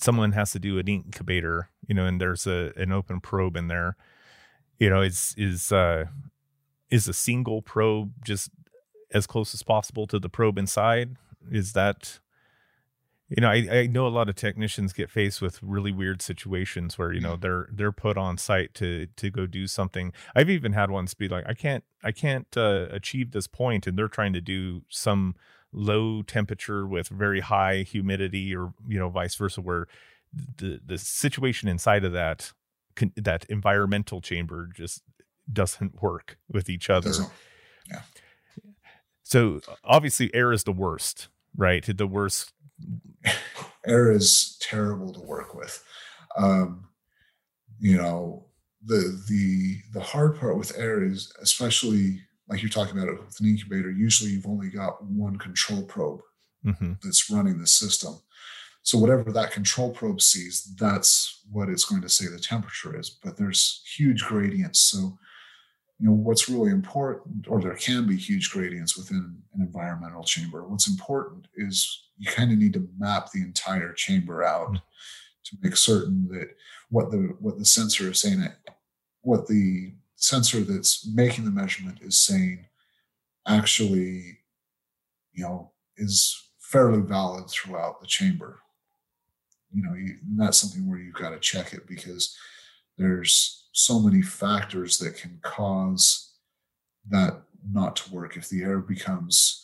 someone has to do an incubator you know and there's a an open probe in there you know is is uh is a single probe just as close as possible to the probe inside? Is that you know I, I know a lot of technicians get faced with really weird situations where you know they're they're put on site to to go do something. I've even had ones be like i can't i can't uh, achieve this point and they're trying to do some low temperature with very high humidity or you know vice versa where the the situation inside of that that environmental chamber just doesn't work with each other. Yeah. So obviously air is the worst right? The worst air is terrible to work with. Um you know the the the hard part with air is especially like you're talking about it with an incubator, usually you've only got one control probe mm-hmm. that's running the system. So whatever that control probe sees, that's what it's going to say the temperature is. But there's huge gradients. So, you know, what's really important, or there can be huge gradients within an environmental chamber. What's important is you kind of need to map the entire chamber out mm-hmm. to make certain that what the what the sensor is saying, what the sensor that's making the measurement is saying actually, you know, is fairly valid throughout the chamber. You know, you, that's something where you've got to check it because there's so many factors that can cause that not to work. If the air becomes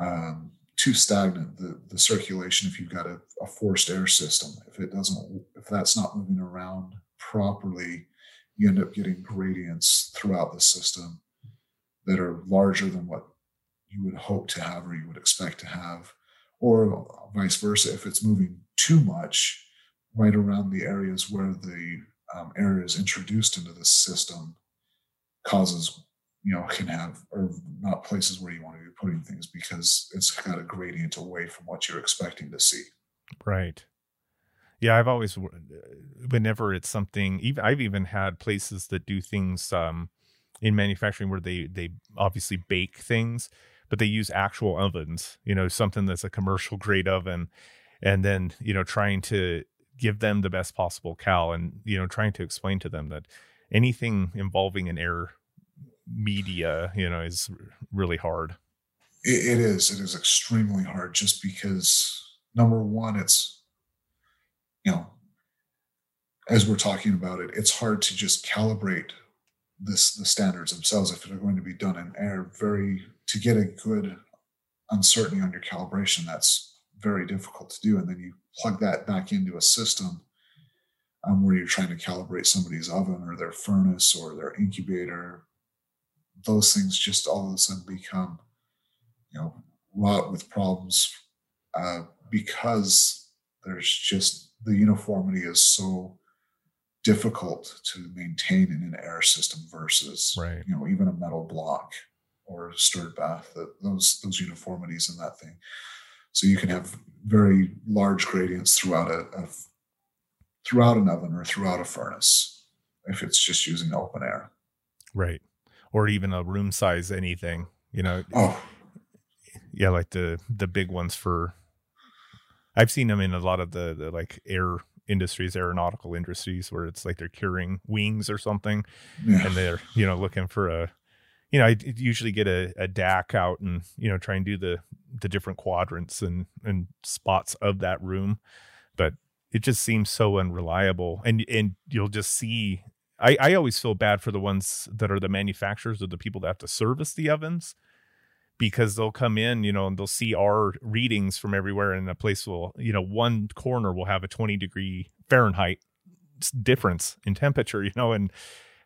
um, too stagnant, the, the circulation, if you've got a, a forced air system, if it doesn't, if that's not moving around properly, you end up getting gradients throughout the system that are larger than what you would hope to have or you would expect to have, or vice versa. If it's moving too much right around the areas where the um, is introduced into the system, causes you know can have or not places where you want to be putting things because it's got a gradient away from what you're expecting to see. Right. Yeah, I've always whenever it's something even I've even had places that do things um in manufacturing where they they obviously bake things but they use actual ovens, you know, something that's a commercial grade oven and then, you know, trying to give them the best possible cal and you know trying to explain to them that anything involving an air media, you know, is really hard. it is. It is extremely hard just because number one, it's you know, as we're talking about it, it's hard to just calibrate this the standards themselves if they're going to be done in air. Very to get a good uncertainty on your calibration, that's very difficult to do. And then you plug that back into a system um, where you're trying to calibrate somebody's oven or their furnace or their incubator. Those things just all of a sudden become, you know, wrought with problems uh, because there's just the uniformity is so difficult to maintain in an air system versus right. you know even a metal block or a stirred bath that those those uniformities in that thing so you can have very large gradients throughout a, a throughout an oven or throughout a furnace if it's just using open air. Right. Or even a room size anything you know? Oh. Yeah like the the big ones for I've seen them in a lot of the, the like air industries, aeronautical industries, where it's like they're curing wings or something, yeah. and they're you know looking for a, you know, I usually get a, a DAQ out and you know try and do the the different quadrants and and spots of that room, but it just seems so unreliable, and and you'll just see. I, I always feel bad for the ones that are the manufacturers or the people that have to service the ovens because they'll come in, you know, and they'll see our readings from everywhere, and the place will, you know, one corner will have a 20 degree Fahrenheit difference in temperature, you know, and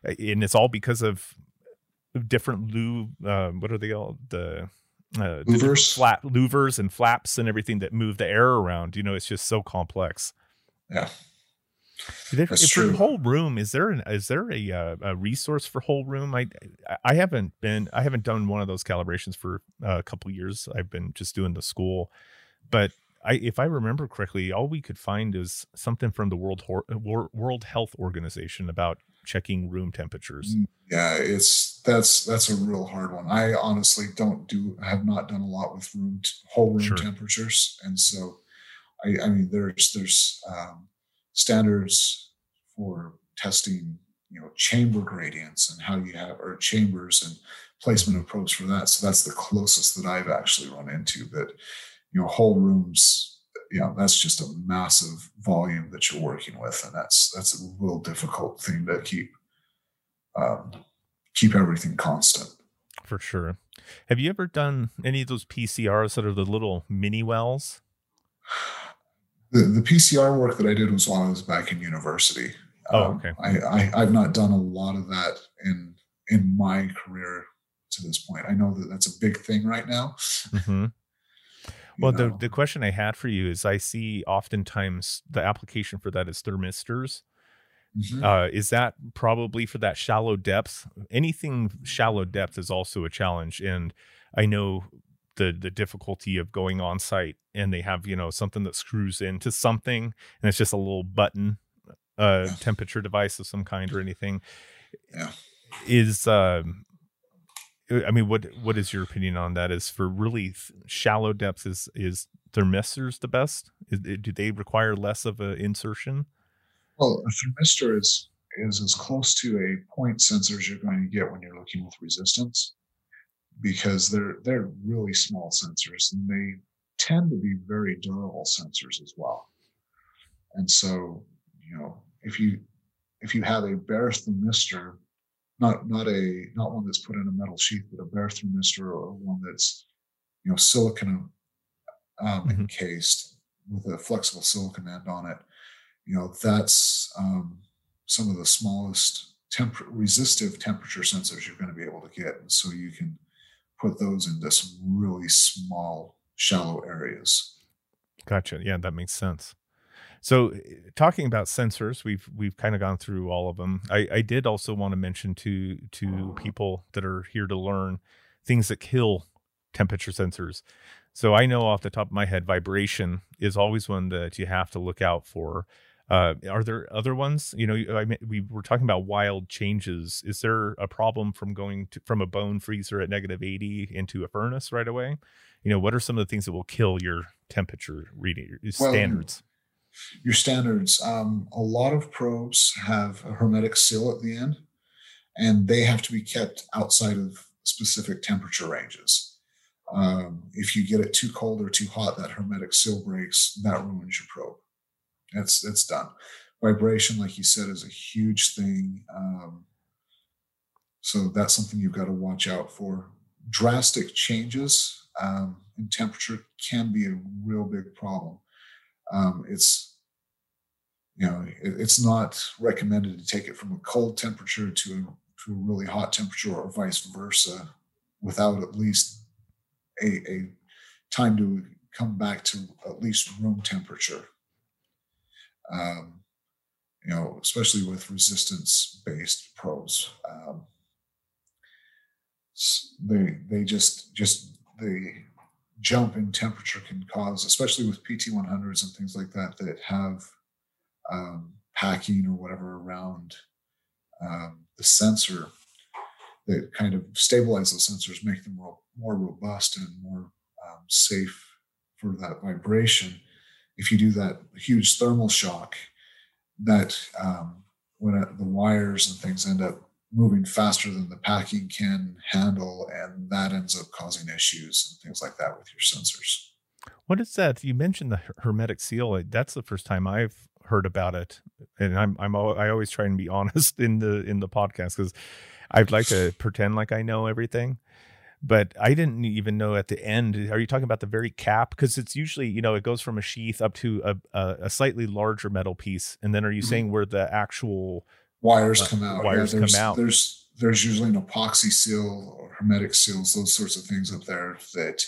and it's all because of different lube. Uh, what are they called? The uh, louvers, flat louvers and flaps and everything that move the air around. You know, it's just so complex. Yeah. There, That's true. whole room is there an is there a uh, a resource for whole room? I I haven't been I haven't done one of those calibrations for uh, a couple years. I've been just doing the school, but I if I remember correctly, all we could find is something from the World World Health Organization about checking room temperatures? Mm, yeah, it's that's that's a real hard one. I honestly don't do have not done a lot with room whole room sure. temperatures, and so I, I mean there's there's um, standards for testing you know chamber gradients and how you have or chambers and placement of probes for that. So that's the closest that I've actually run into. But you know, whole rooms, you know, that's just a massive volume that you're working with, and that's that's a real difficult thing to keep um, keep everything constant. For sure. Have you ever done any of those PCRs that are the little mini wells? The the PCR work that I did was while I was back in university. Oh, um, okay. I, I I've not done a lot of that in in my career to this point. I know that that's a big thing right now. Mm-hmm. Well, the, the question I had for you is I see oftentimes the application for that is thermistors. Mm-hmm. Uh, is that probably for that shallow depth? Anything shallow depth is also a challenge. And I know the the difficulty of going on site and they have, you know, something that screws into something and it's just a little button uh yeah. temperature device of some kind or anything. Yeah. Is um I mean, what what is your opinion on that? Is for really shallow depths is is thermistors the best? Is, do they require less of an insertion? Well, a thermistor is is as close to a point sensor as you're going to get when you're looking with resistance, because they're they're really small sensors and they tend to be very durable sensors as well. And so, you know, if you if you have a bare thermistor not not a not one that's put in a metal sheath, but a bare thermistor or one that's you know silicon um, mm-hmm. encased with a flexible silicon end on it. You know that's um, some of the smallest temp- resistive temperature sensors you're going to be able to get, and so you can put those into some really small, shallow areas. Gotcha. Yeah, that makes sense. So, eh, talking about sensors, we've we've kind of gone through all of them. I, I did also want to mention to to people that are here to learn things that kill temperature sensors. So I know off the top of my head, vibration is always one that you have to look out for. Uh, are there other ones? You know, I mean, we were talking about wild changes. Is there a problem from going to, from a bone freezer at negative 80 into a furnace right away? You know, what are some of the things that will kill your temperature reading standards? your standards. Um, a lot of probes have a hermetic seal at the end, and they have to be kept outside of specific temperature ranges. Um, if you get it too cold or too hot, that hermetic seal breaks. That ruins your probe. That's that's done. Vibration, like you said, is a huge thing. Um, so that's something you've got to watch out for. Drastic changes um, in temperature can be a real big problem um, it's you know it, it's not recommended to take it from a cold temperature to a, to a really hot temperature or vice versa without at least a, a time to come back to at least room temperature. Um, you know, especially with resistance based probes. Um, they they just just the jump in temperature can cause, especially with PT100s and things like that, that have um, packing or whatever around um, the sensor that kind of stabilize those sensors, make them more, more robust and more um, safe for that vibration. If you do that huge thermal shock, that um, when it, the wires and things end up moving faster than the packing can handle, and that ends up causing issues and things like that with your sensors. What is that? You mentioned the hermetic seal. That's the first time I've heard about it, and I'm I'm I always try and be honest in the in the podcast because I'd like to pretend like I know everything. But I didn't even know at the end. Are you talking about the very cap? Because it's usually, you know, it goes from a sheath up to a, a, a slightly larger metal piece. And then are you mm-hmm. saying where the actual wires uh, come out. Wires yeah, come out. There's there's usually an epoxy seal or hermetic seals, those sorts of things up there that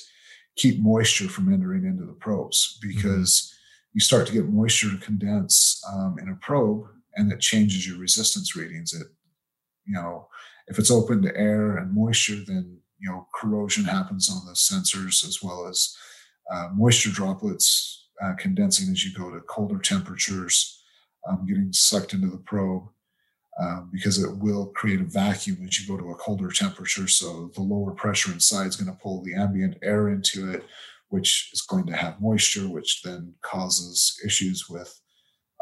keep moisture from entering into the probes because mm-hmm. you start to get moisture to condense um, in a probe and it changes your resistance readings. It, you know, if it's open to air and moisture, then you know corrosion happens on the sensors as well as uh, moisture droplets uh, condensing as you go to colder temperatures, um, getting sucked into the probe um, because it will create a vacuum as you go to a colder temperature. So the lower pressure inside is going to pull the ambient air into it, which is going to have moisture, which then causes issues with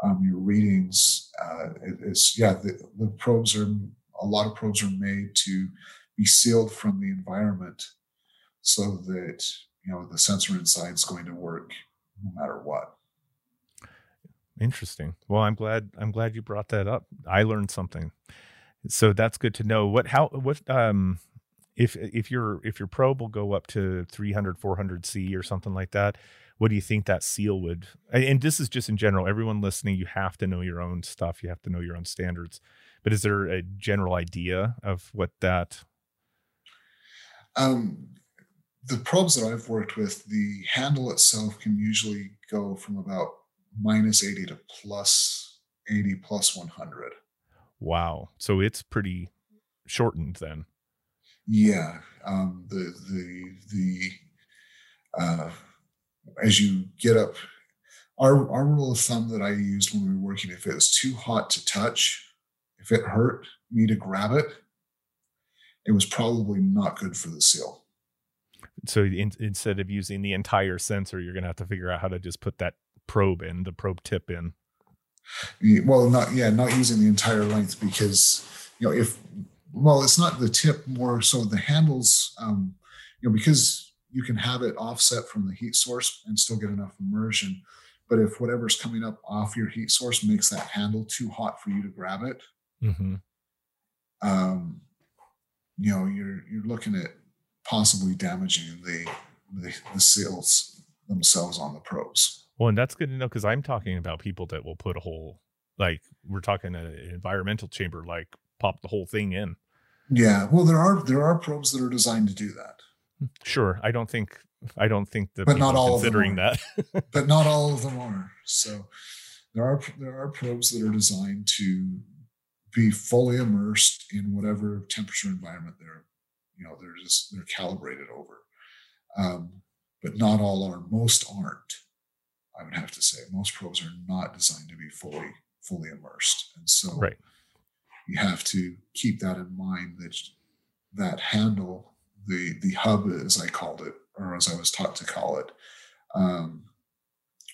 um, your readings. Uh, it, it's yeah, the, the probes are a lot of probes are made to be sealed from the environment so that you know the sensor inside is going to work no matter what. Interesting. Well i'm glad i'm glad you brought that up. I learned something. So that's good to know. What how what um if if your if your probe will go up to 300 400 c or something like that what do you think that seal would and this is just in general everyone listening you have to know your own stuff. You have to know your own standards. But is there a general idea of what that um the probes that I've worked with, the handle itself can usually go from about minus 80 to plus 80 plus 100. Wow. So it's pretty shortened then. Yeah. Um, the, the, the, uh, as you get up, our, our rule of thumb that I used when we were working, if it was too hot to touch, if it hurt me to grab it, it was probably not good for the seal so in, instead of using the entire sensor you're going to have to figure out how to just put that probe in the probe tip in well not yeah not using the entire length because you know if well it's not the tip more so the handles um you know because you can have it offset from the heat source and still get enough immersion but if whatever's coming up off your heat source makes that handle too hot for you to grab it mm-hmm. um you know you're you're looking at possibly damaging the, the, the seals themselves on the probes. Well, and that's good to know because I'm talking about people that will put a whole, like we're talking an environmental chamber, like pop the whole thing in. Yeah, well, there are there are probes that are designed to do that. Sure, I don't think I don't think that, but not all considering that. but not all of them are. So there are there are probes that are designed to be fully immersed in whatever temperature environment they're you know they're just they're calibrated over. Um, but not all are most aren't i would have to say. Most probes are not designed to be fully fully immersed. And so right. you have to keep that in mind that that handle the the hub as i called it or as i was taught to call it um,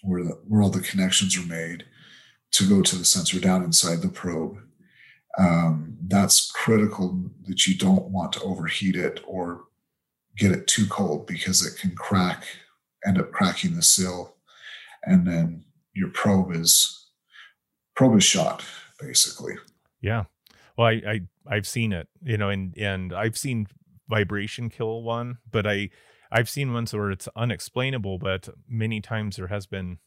where the, where all the connections are made to go to the sensor down inside the probe um, that's critical that you don't want to overheat it or get it too cold because it can crack, end up cracking the seal, and then your probe is probe is shot basically. Yeah. Well, I, I I've seen it, you know, and and I've seen vibration kill one, but I I've seen ones where it's unexplainable, but many times there has been,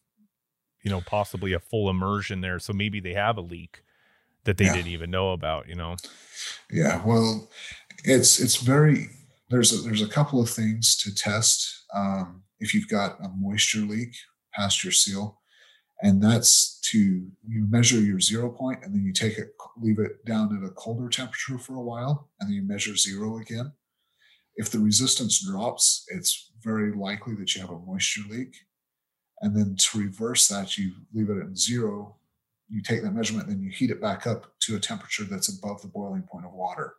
you know, possibly a full immersion there. So maybe they have a leak that they yeah. didn't even know about, you know? Yeah. Well, it's, it's very, there's a, there's a couple of things to test. Um, if you've got a moisture leak past your seal, and that's to you measure your zero point and then you take it leave it down at a colder temperature for a while and then you measure zero again if the resistance drops it's very likely that you have a moisture leak and then to reverse that you leave it at zero you take that measurement, then you heat it back up to a temperature that's above the boiling point of water,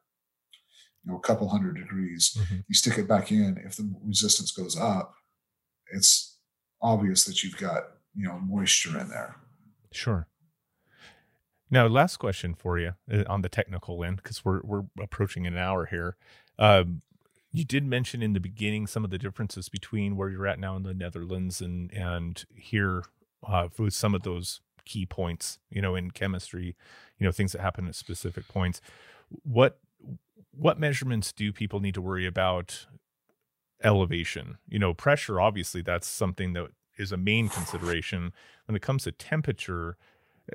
you know, a couple hundred degrees. Mm-hmm. You stick it back in. If the resistance goes up, it's obvious that you've got, you know, moisture in there. Sure. Now, last question for you uh, on the technical end, because we're we're approaching an hour here. Um, you did mention in the beginning some of the differences between where you're at now in the Netherlands and and here uh, with some of those key points, you know, in chemistry, you know, things that happen at specific points. What what measurements do people need to worry about elevation? You know, pressure obviously that's something that is a main consideration. When it comes to temperature,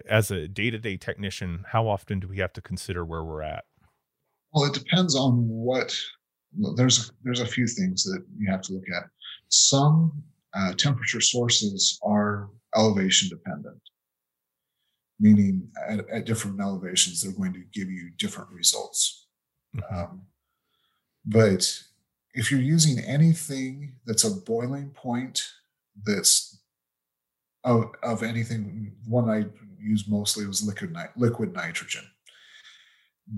as a day-to-day technician, how often do we have to consider where we're at? Well, it depends on what there's there's a few things that you have to look at. Some uh, temperature sources are elevation dependent meaning at, at, different elevations, they're going to give you different results. Mm-hmm. Um, but if you're using anything that's a boiling point that's of, of anything, one I use mostly was liquid, liquid nitrogen.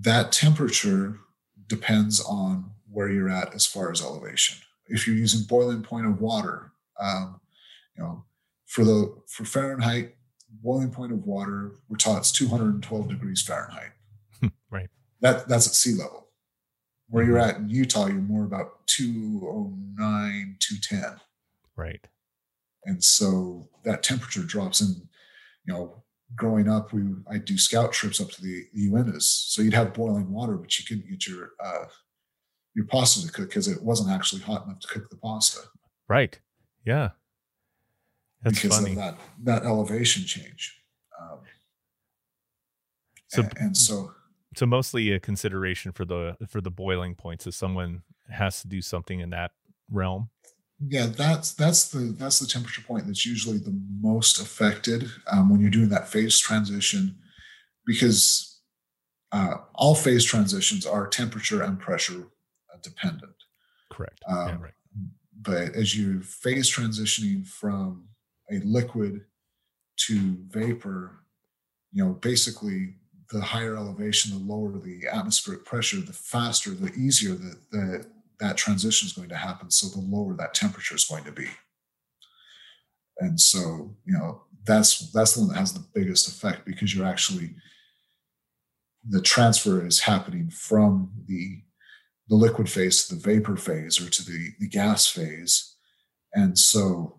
that temperature depends on where you're at as far as elevation. If you're using boiling point of water, um, you know, for the for Fahrenheit, boiling point of water, we're taught it's 212 degrees Fahrenheit. right. That that's at sea level. Where you're mm-hmm. at in Utah, you're more about 209, 210. Right. And so that temperature drops. And, you know, growing up, we I'd do scout trips up to the, the Uintas. So you'd have boiling water, but you couldn't get your uh, your pasta to cook because it wasn't actually hot enough to cook the pasta. Right. Yeah. That's because funny. of that that elevation change. Um, so and, and so so mostly a consideration for the for the boiling points if someone has to do something in that realm yeah that's that's the that's the temperature point that's usually the most affected um, when you're doing that phase transition because uh, all phase transitions are temperature and pressure dependent correct um, yeah, right. but as you phase transitioning from a liquid to vapor you know basically the higher elevation, the lower the atmospheric pressure, the faster, the easier that the, that transition is going to happen. So the lower that temperature is going to be. And so, you know, that's that's the one that has the biggest effect because you're actually the transfer is happening from the the liquid phase to the vapor phase or to the, the gas phase. And so,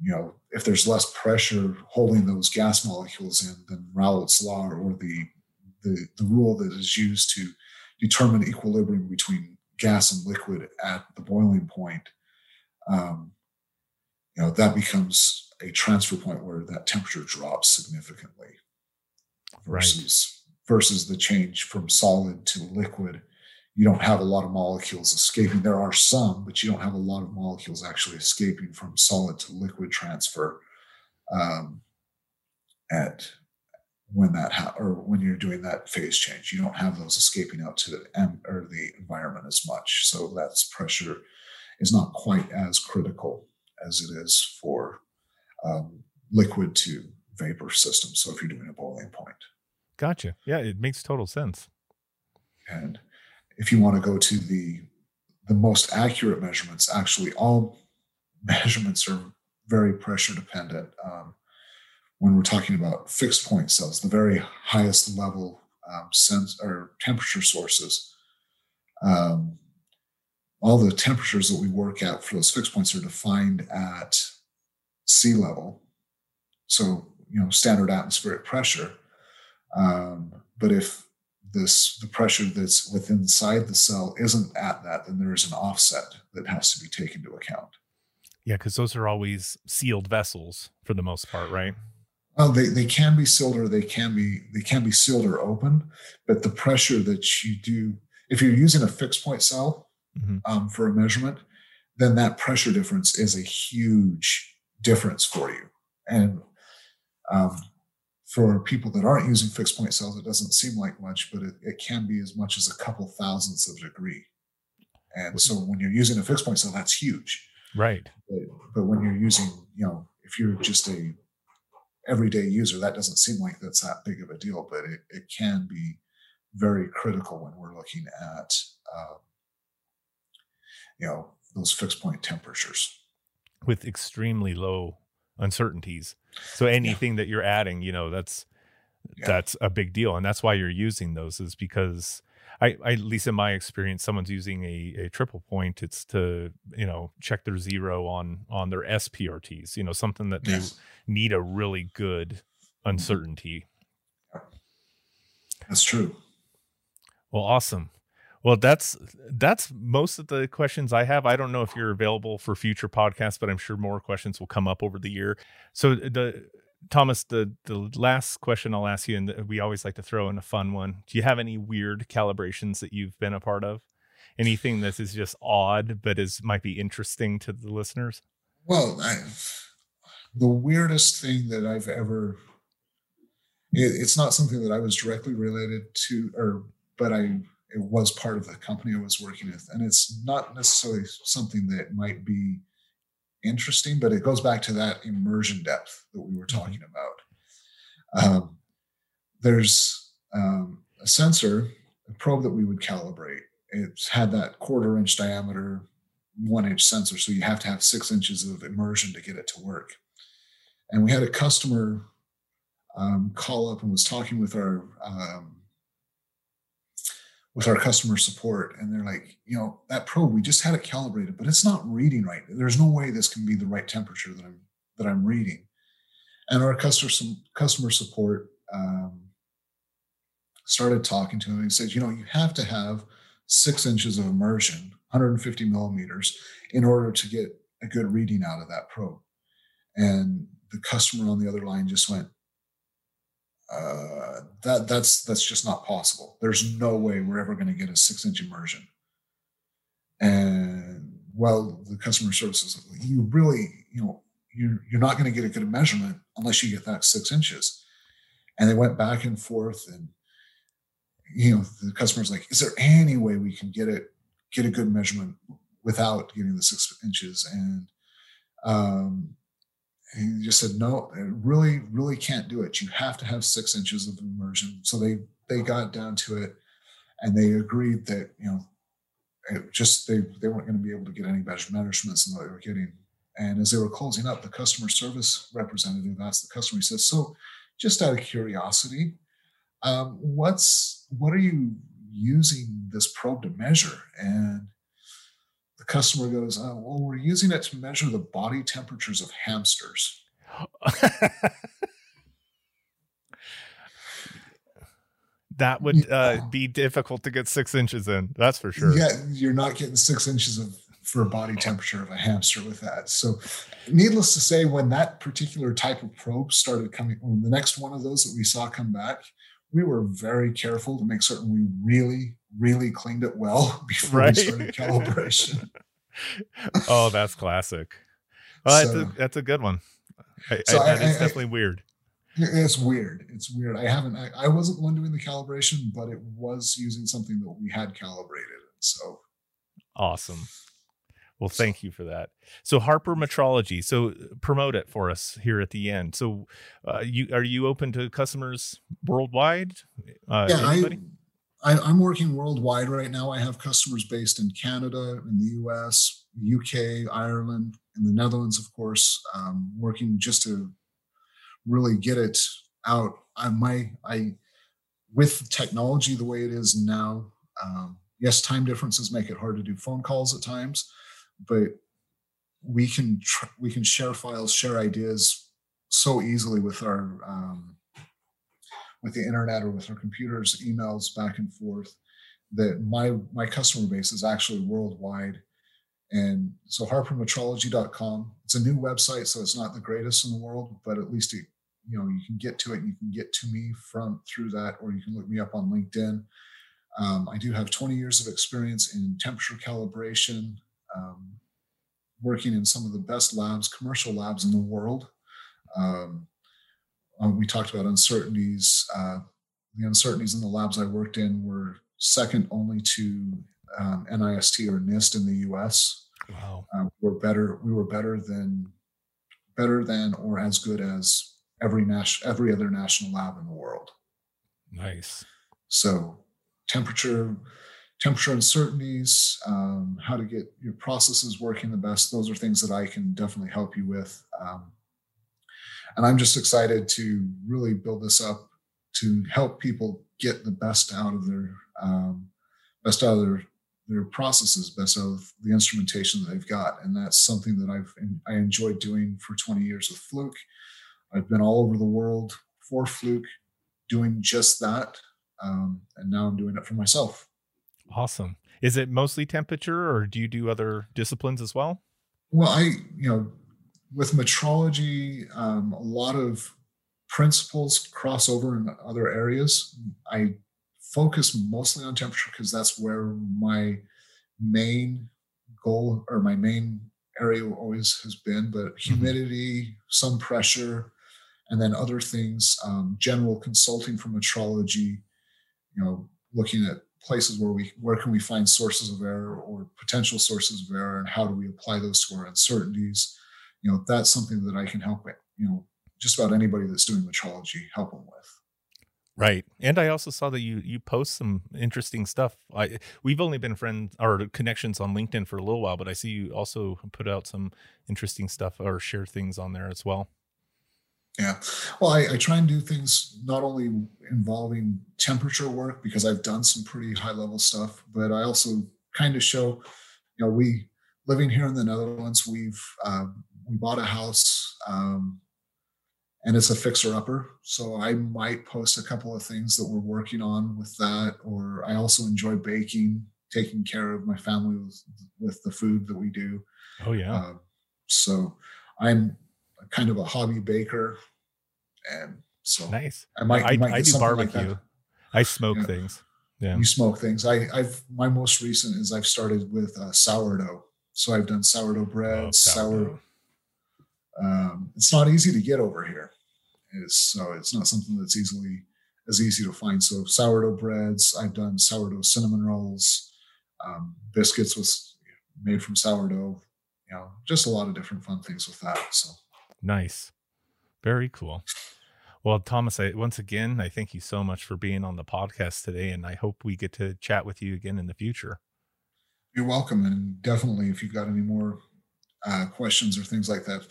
you know, if there's less pressure holding those gas molecules in, then Raoult's law or the the, the rule that is used to determine equilibrium between gas and liquid at the boiling point, um, you know, that becomes a transfer point where that temperature drops significantly versus right. versus the change from solid to liquid. You don't have a lot of molecules escaping. There are some, but you don't have a lot of molecules actually escaping from solid to liquid transfer um, at when that ha- or when you're doing that phase change. You don't have those escaping out to the em- or the environment as much. So that's pressure is not quite as critical as it is for um, liquid to vapor system. So if you're doing a boiling point. Gotcha. Yeah it makes total sense. And if you want to go to the the most accurate measurements actually all measurements are very pressure dependent um, when we're talking about fixed point cells, the very highest level um, sense or temperature sources, um, all the temperatures that we work at for those fixed points are defined at sea level. So, you know, standard atmospheric pressure. Um, but if this the pressure that's within inside the cell isn't at that, then there is an offset that has to be taken into account. Yeah, because those are always sealed vessels for the most part, right? Well, they, they can be sealed or they can be they can be sealed or open, but the pressure that you do if you're using a fixed point cell mm-hmm. um, for a measurement, then that pressure difference is a huge difference for you. And um, for people that aren't using fixed point cells, it doesn't seem like much, but it, it can be as much as a couple thousandths of a degree. And so when you're using a fixed point cell, that's huge. Right. But, but when you're using, you know, if you're just a everyday user, that doesn't seem like that's that big of a deal, but it, it can be very critical when we're looking at, uh, you know, those fixed point temperatures with extremely low uncertainties. So anything yeah. that you're adding, you know, that's yeah. that's a big deal, and that's why you're using those is because I, I, at least in my experience, someone's using a, a triple point, it's to you know check their zero on on their SPRTs. You know, something that yes. they need a really good mm-hmm. uncertainty. That's true. Well, awesome. Well, that's that's most of the questions I have. I don't know if you're available for future podcasts, but I'm sure more questions will come up over the year. So the Thomas, the the last question I'll ask you, and uh, we always like to throw in a fun one. Do you have any weird calibrations that you've been a part of? Anything that is just odd, but is might be interesting to the listeners? Well, I, the weirdest thing that I've ever it, it's not something that I was directly related to, or but I it was part of the company I was working with, and it's not necessarily something that might be interesting, but it goes back to that immersion depth that we were mm-hmm. talking about. Um, there's um, a sensor a probe that we would calibrate. It's had that quarter inch diameter, one inch sensor. So you have to have six inches of immersion to get it to work. And we had a customer um, call up and was talking with our um, with our customer support, and they're like, you know, that probe we just had it calibrated, but it's not reading right. There's no way this can be the right temperature that I'm that I'm reading. And our customer customer support um, started talking to him and said, you know, you have to have six inches of immersion, 150 millimeters, in order to get a good reading out of that probe. And the customer on the other line just went, uh, that that's that's just not possible. There's no way we're ever going to get a six inch immersion. And well, the customer service services, you really, you know, you're you're not going to get a good measurement unless you get that six inches. And they went back and forth, and you know, the customer's like, "Is there any way we can get it, get a good measurement without getting the six inches?" And um, he just said, "No, really, really can't do it. You have to have six inches of immersion." So they they got down to it, and they agreed that you know, it just they they weren't going to be able to get any better measurements than what they were getting. And as they were closing up, the customer service representative asked the customer, he says, "So, just out of curiosity, um, what's what are you using this probe to measure?" And customer goes, oh, "Well, we're using it to measure the body temperatures of hamsters." that would uh, be difficult to get six inches in. That's for sure. Yeah, you're not getting six inches of for body temperature of a hamster with that. So, needless to say, when that particular type of probe started coming, when the next one of those that we saw come back, we were very careful to make certain we really, really cleaned it well before right? we started calibration. oh, that's classic. Well, so, that's, a, that's a good one. I, so I, I, it's definitely weird. It's weird. It's weird. I haven't. I, I wasn't the one doing the calibration, but it was using something that we had calibrated. So awesome. Well, thank you for that. So Harper Metrology. So promote it for us here at the end. So uh, you are you open to customers worldwide? Uh, yeah, I, I, am working worldwide right now. I have customers based in Canada, in the U.S., UK, Ireland, in the Netherlands, of course. Um, working just to really get it out. I my I with technology the way it is now. Um, yes, time differences make it hard to do phone calls at times but we can tr- we can share files, share ideas so easily with our um, with the internet or with our computers, emails back and forth. That my my customer base is actually worldwide, and so harpermetrology.com. It's a new website, so it's not the greatest in the world, but at least it, you know you can get to it. You can get to me from through that, or you can look me up on LinkedIn. Um, I do have 20 years of experience in temperature calibration, um, working in some of the best labs, commercial labs in the world. Um, uh, we talked about uncertainties. Uh, the uncertainties in the labs I worked in were second only to um, NIST or NIST in the U.S. Wow, uh, we're better. We were better than, better than, or as good as every national, every other national lab in the world. Nice. So, temperature temperature uncertainties, um, how to get your processes working the best. Those are things that I can definitely help you with. Um, and I'm just excited to really build this up to help people get the best out of their um, best out of their their processes, best out of the instrumentation that they've got. And that's something that I've I enjoyed doing for 20 years with Fluke. I've been all over the world for Fluke doing just that. Um, and now I'm doing it for myself. Awesome. Is it mostly temperature or do you do other disciplines as well? Well, I, you know, with metrology, um, a lot of principles cross over in other areas. I focus mostly on temperature because that's where my main goal or my main area always has been, but mm-hmm. humidity, some pressure, and then other things, um, general consulting for metrology, you know, looking at places where we where can we find sources of error or potential sources of error and how do we apply those to our uncertainties you know that's something that i can help with, you know just about anybody that's doing metrology help them with Right. And I also saw that you you post some interesting stuff. I we've only been friends or connections on LinkedIn for a little while, but I see you also put out some interesting stuff or share things on there as well. Yeah. Well, I, I try and do things not only involving temperature work because I've done some pretty high level stuff, but I also kind of show, you know, we living here in the Netherlands, we've uh, we bought a house um, and it's a fixer upper. So I might post a couple of things that we're working on with that. Or I also enjoy baking, taking care of my family with, with the food that we do. Oh, yeah. Uh, so I'm kind of a hobby baker. And so nice. I might, I, might I do barbecue. Like I smoke yeah. things. Yeah. You smoke things. I, I've, my most recent is I've started with uh, sourdough. So I've done sourdough bread, oh, sourdough. sour um, it's not easy to get over here. It's, so it's not something that's easily as easy to find. So sourdough breads, I've done sourdough cinnamon rolls, um, biscuits was made from sourdough. You know, just a lot of different fun things with that. So nice, very cool. Well, Thomas, I, once again, I thank you so much for being on the podcast today, and I hope we get to chat with you again in the future. You're welcome, and definitely, if you've got any more uh, questions or things like that,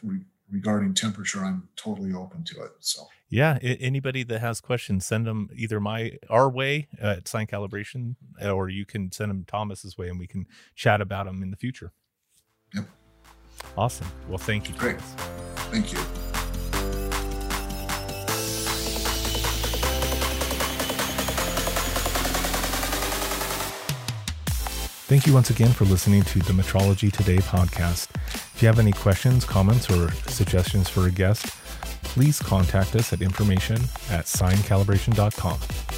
regarding temperature, I'm totally open to it. So yeah, anybody that has questions, send them either my our way at Sine Calibration, or you can send them Thomas's way, and we can chat about them in the future. Yep. Awesome. Well, thank you. Great. Thank you. Thank you once again for listening to the Metrology Today podcast. If you have any questions, comments, or suggestions for a guest, please contact us at information at sinecalibration.com.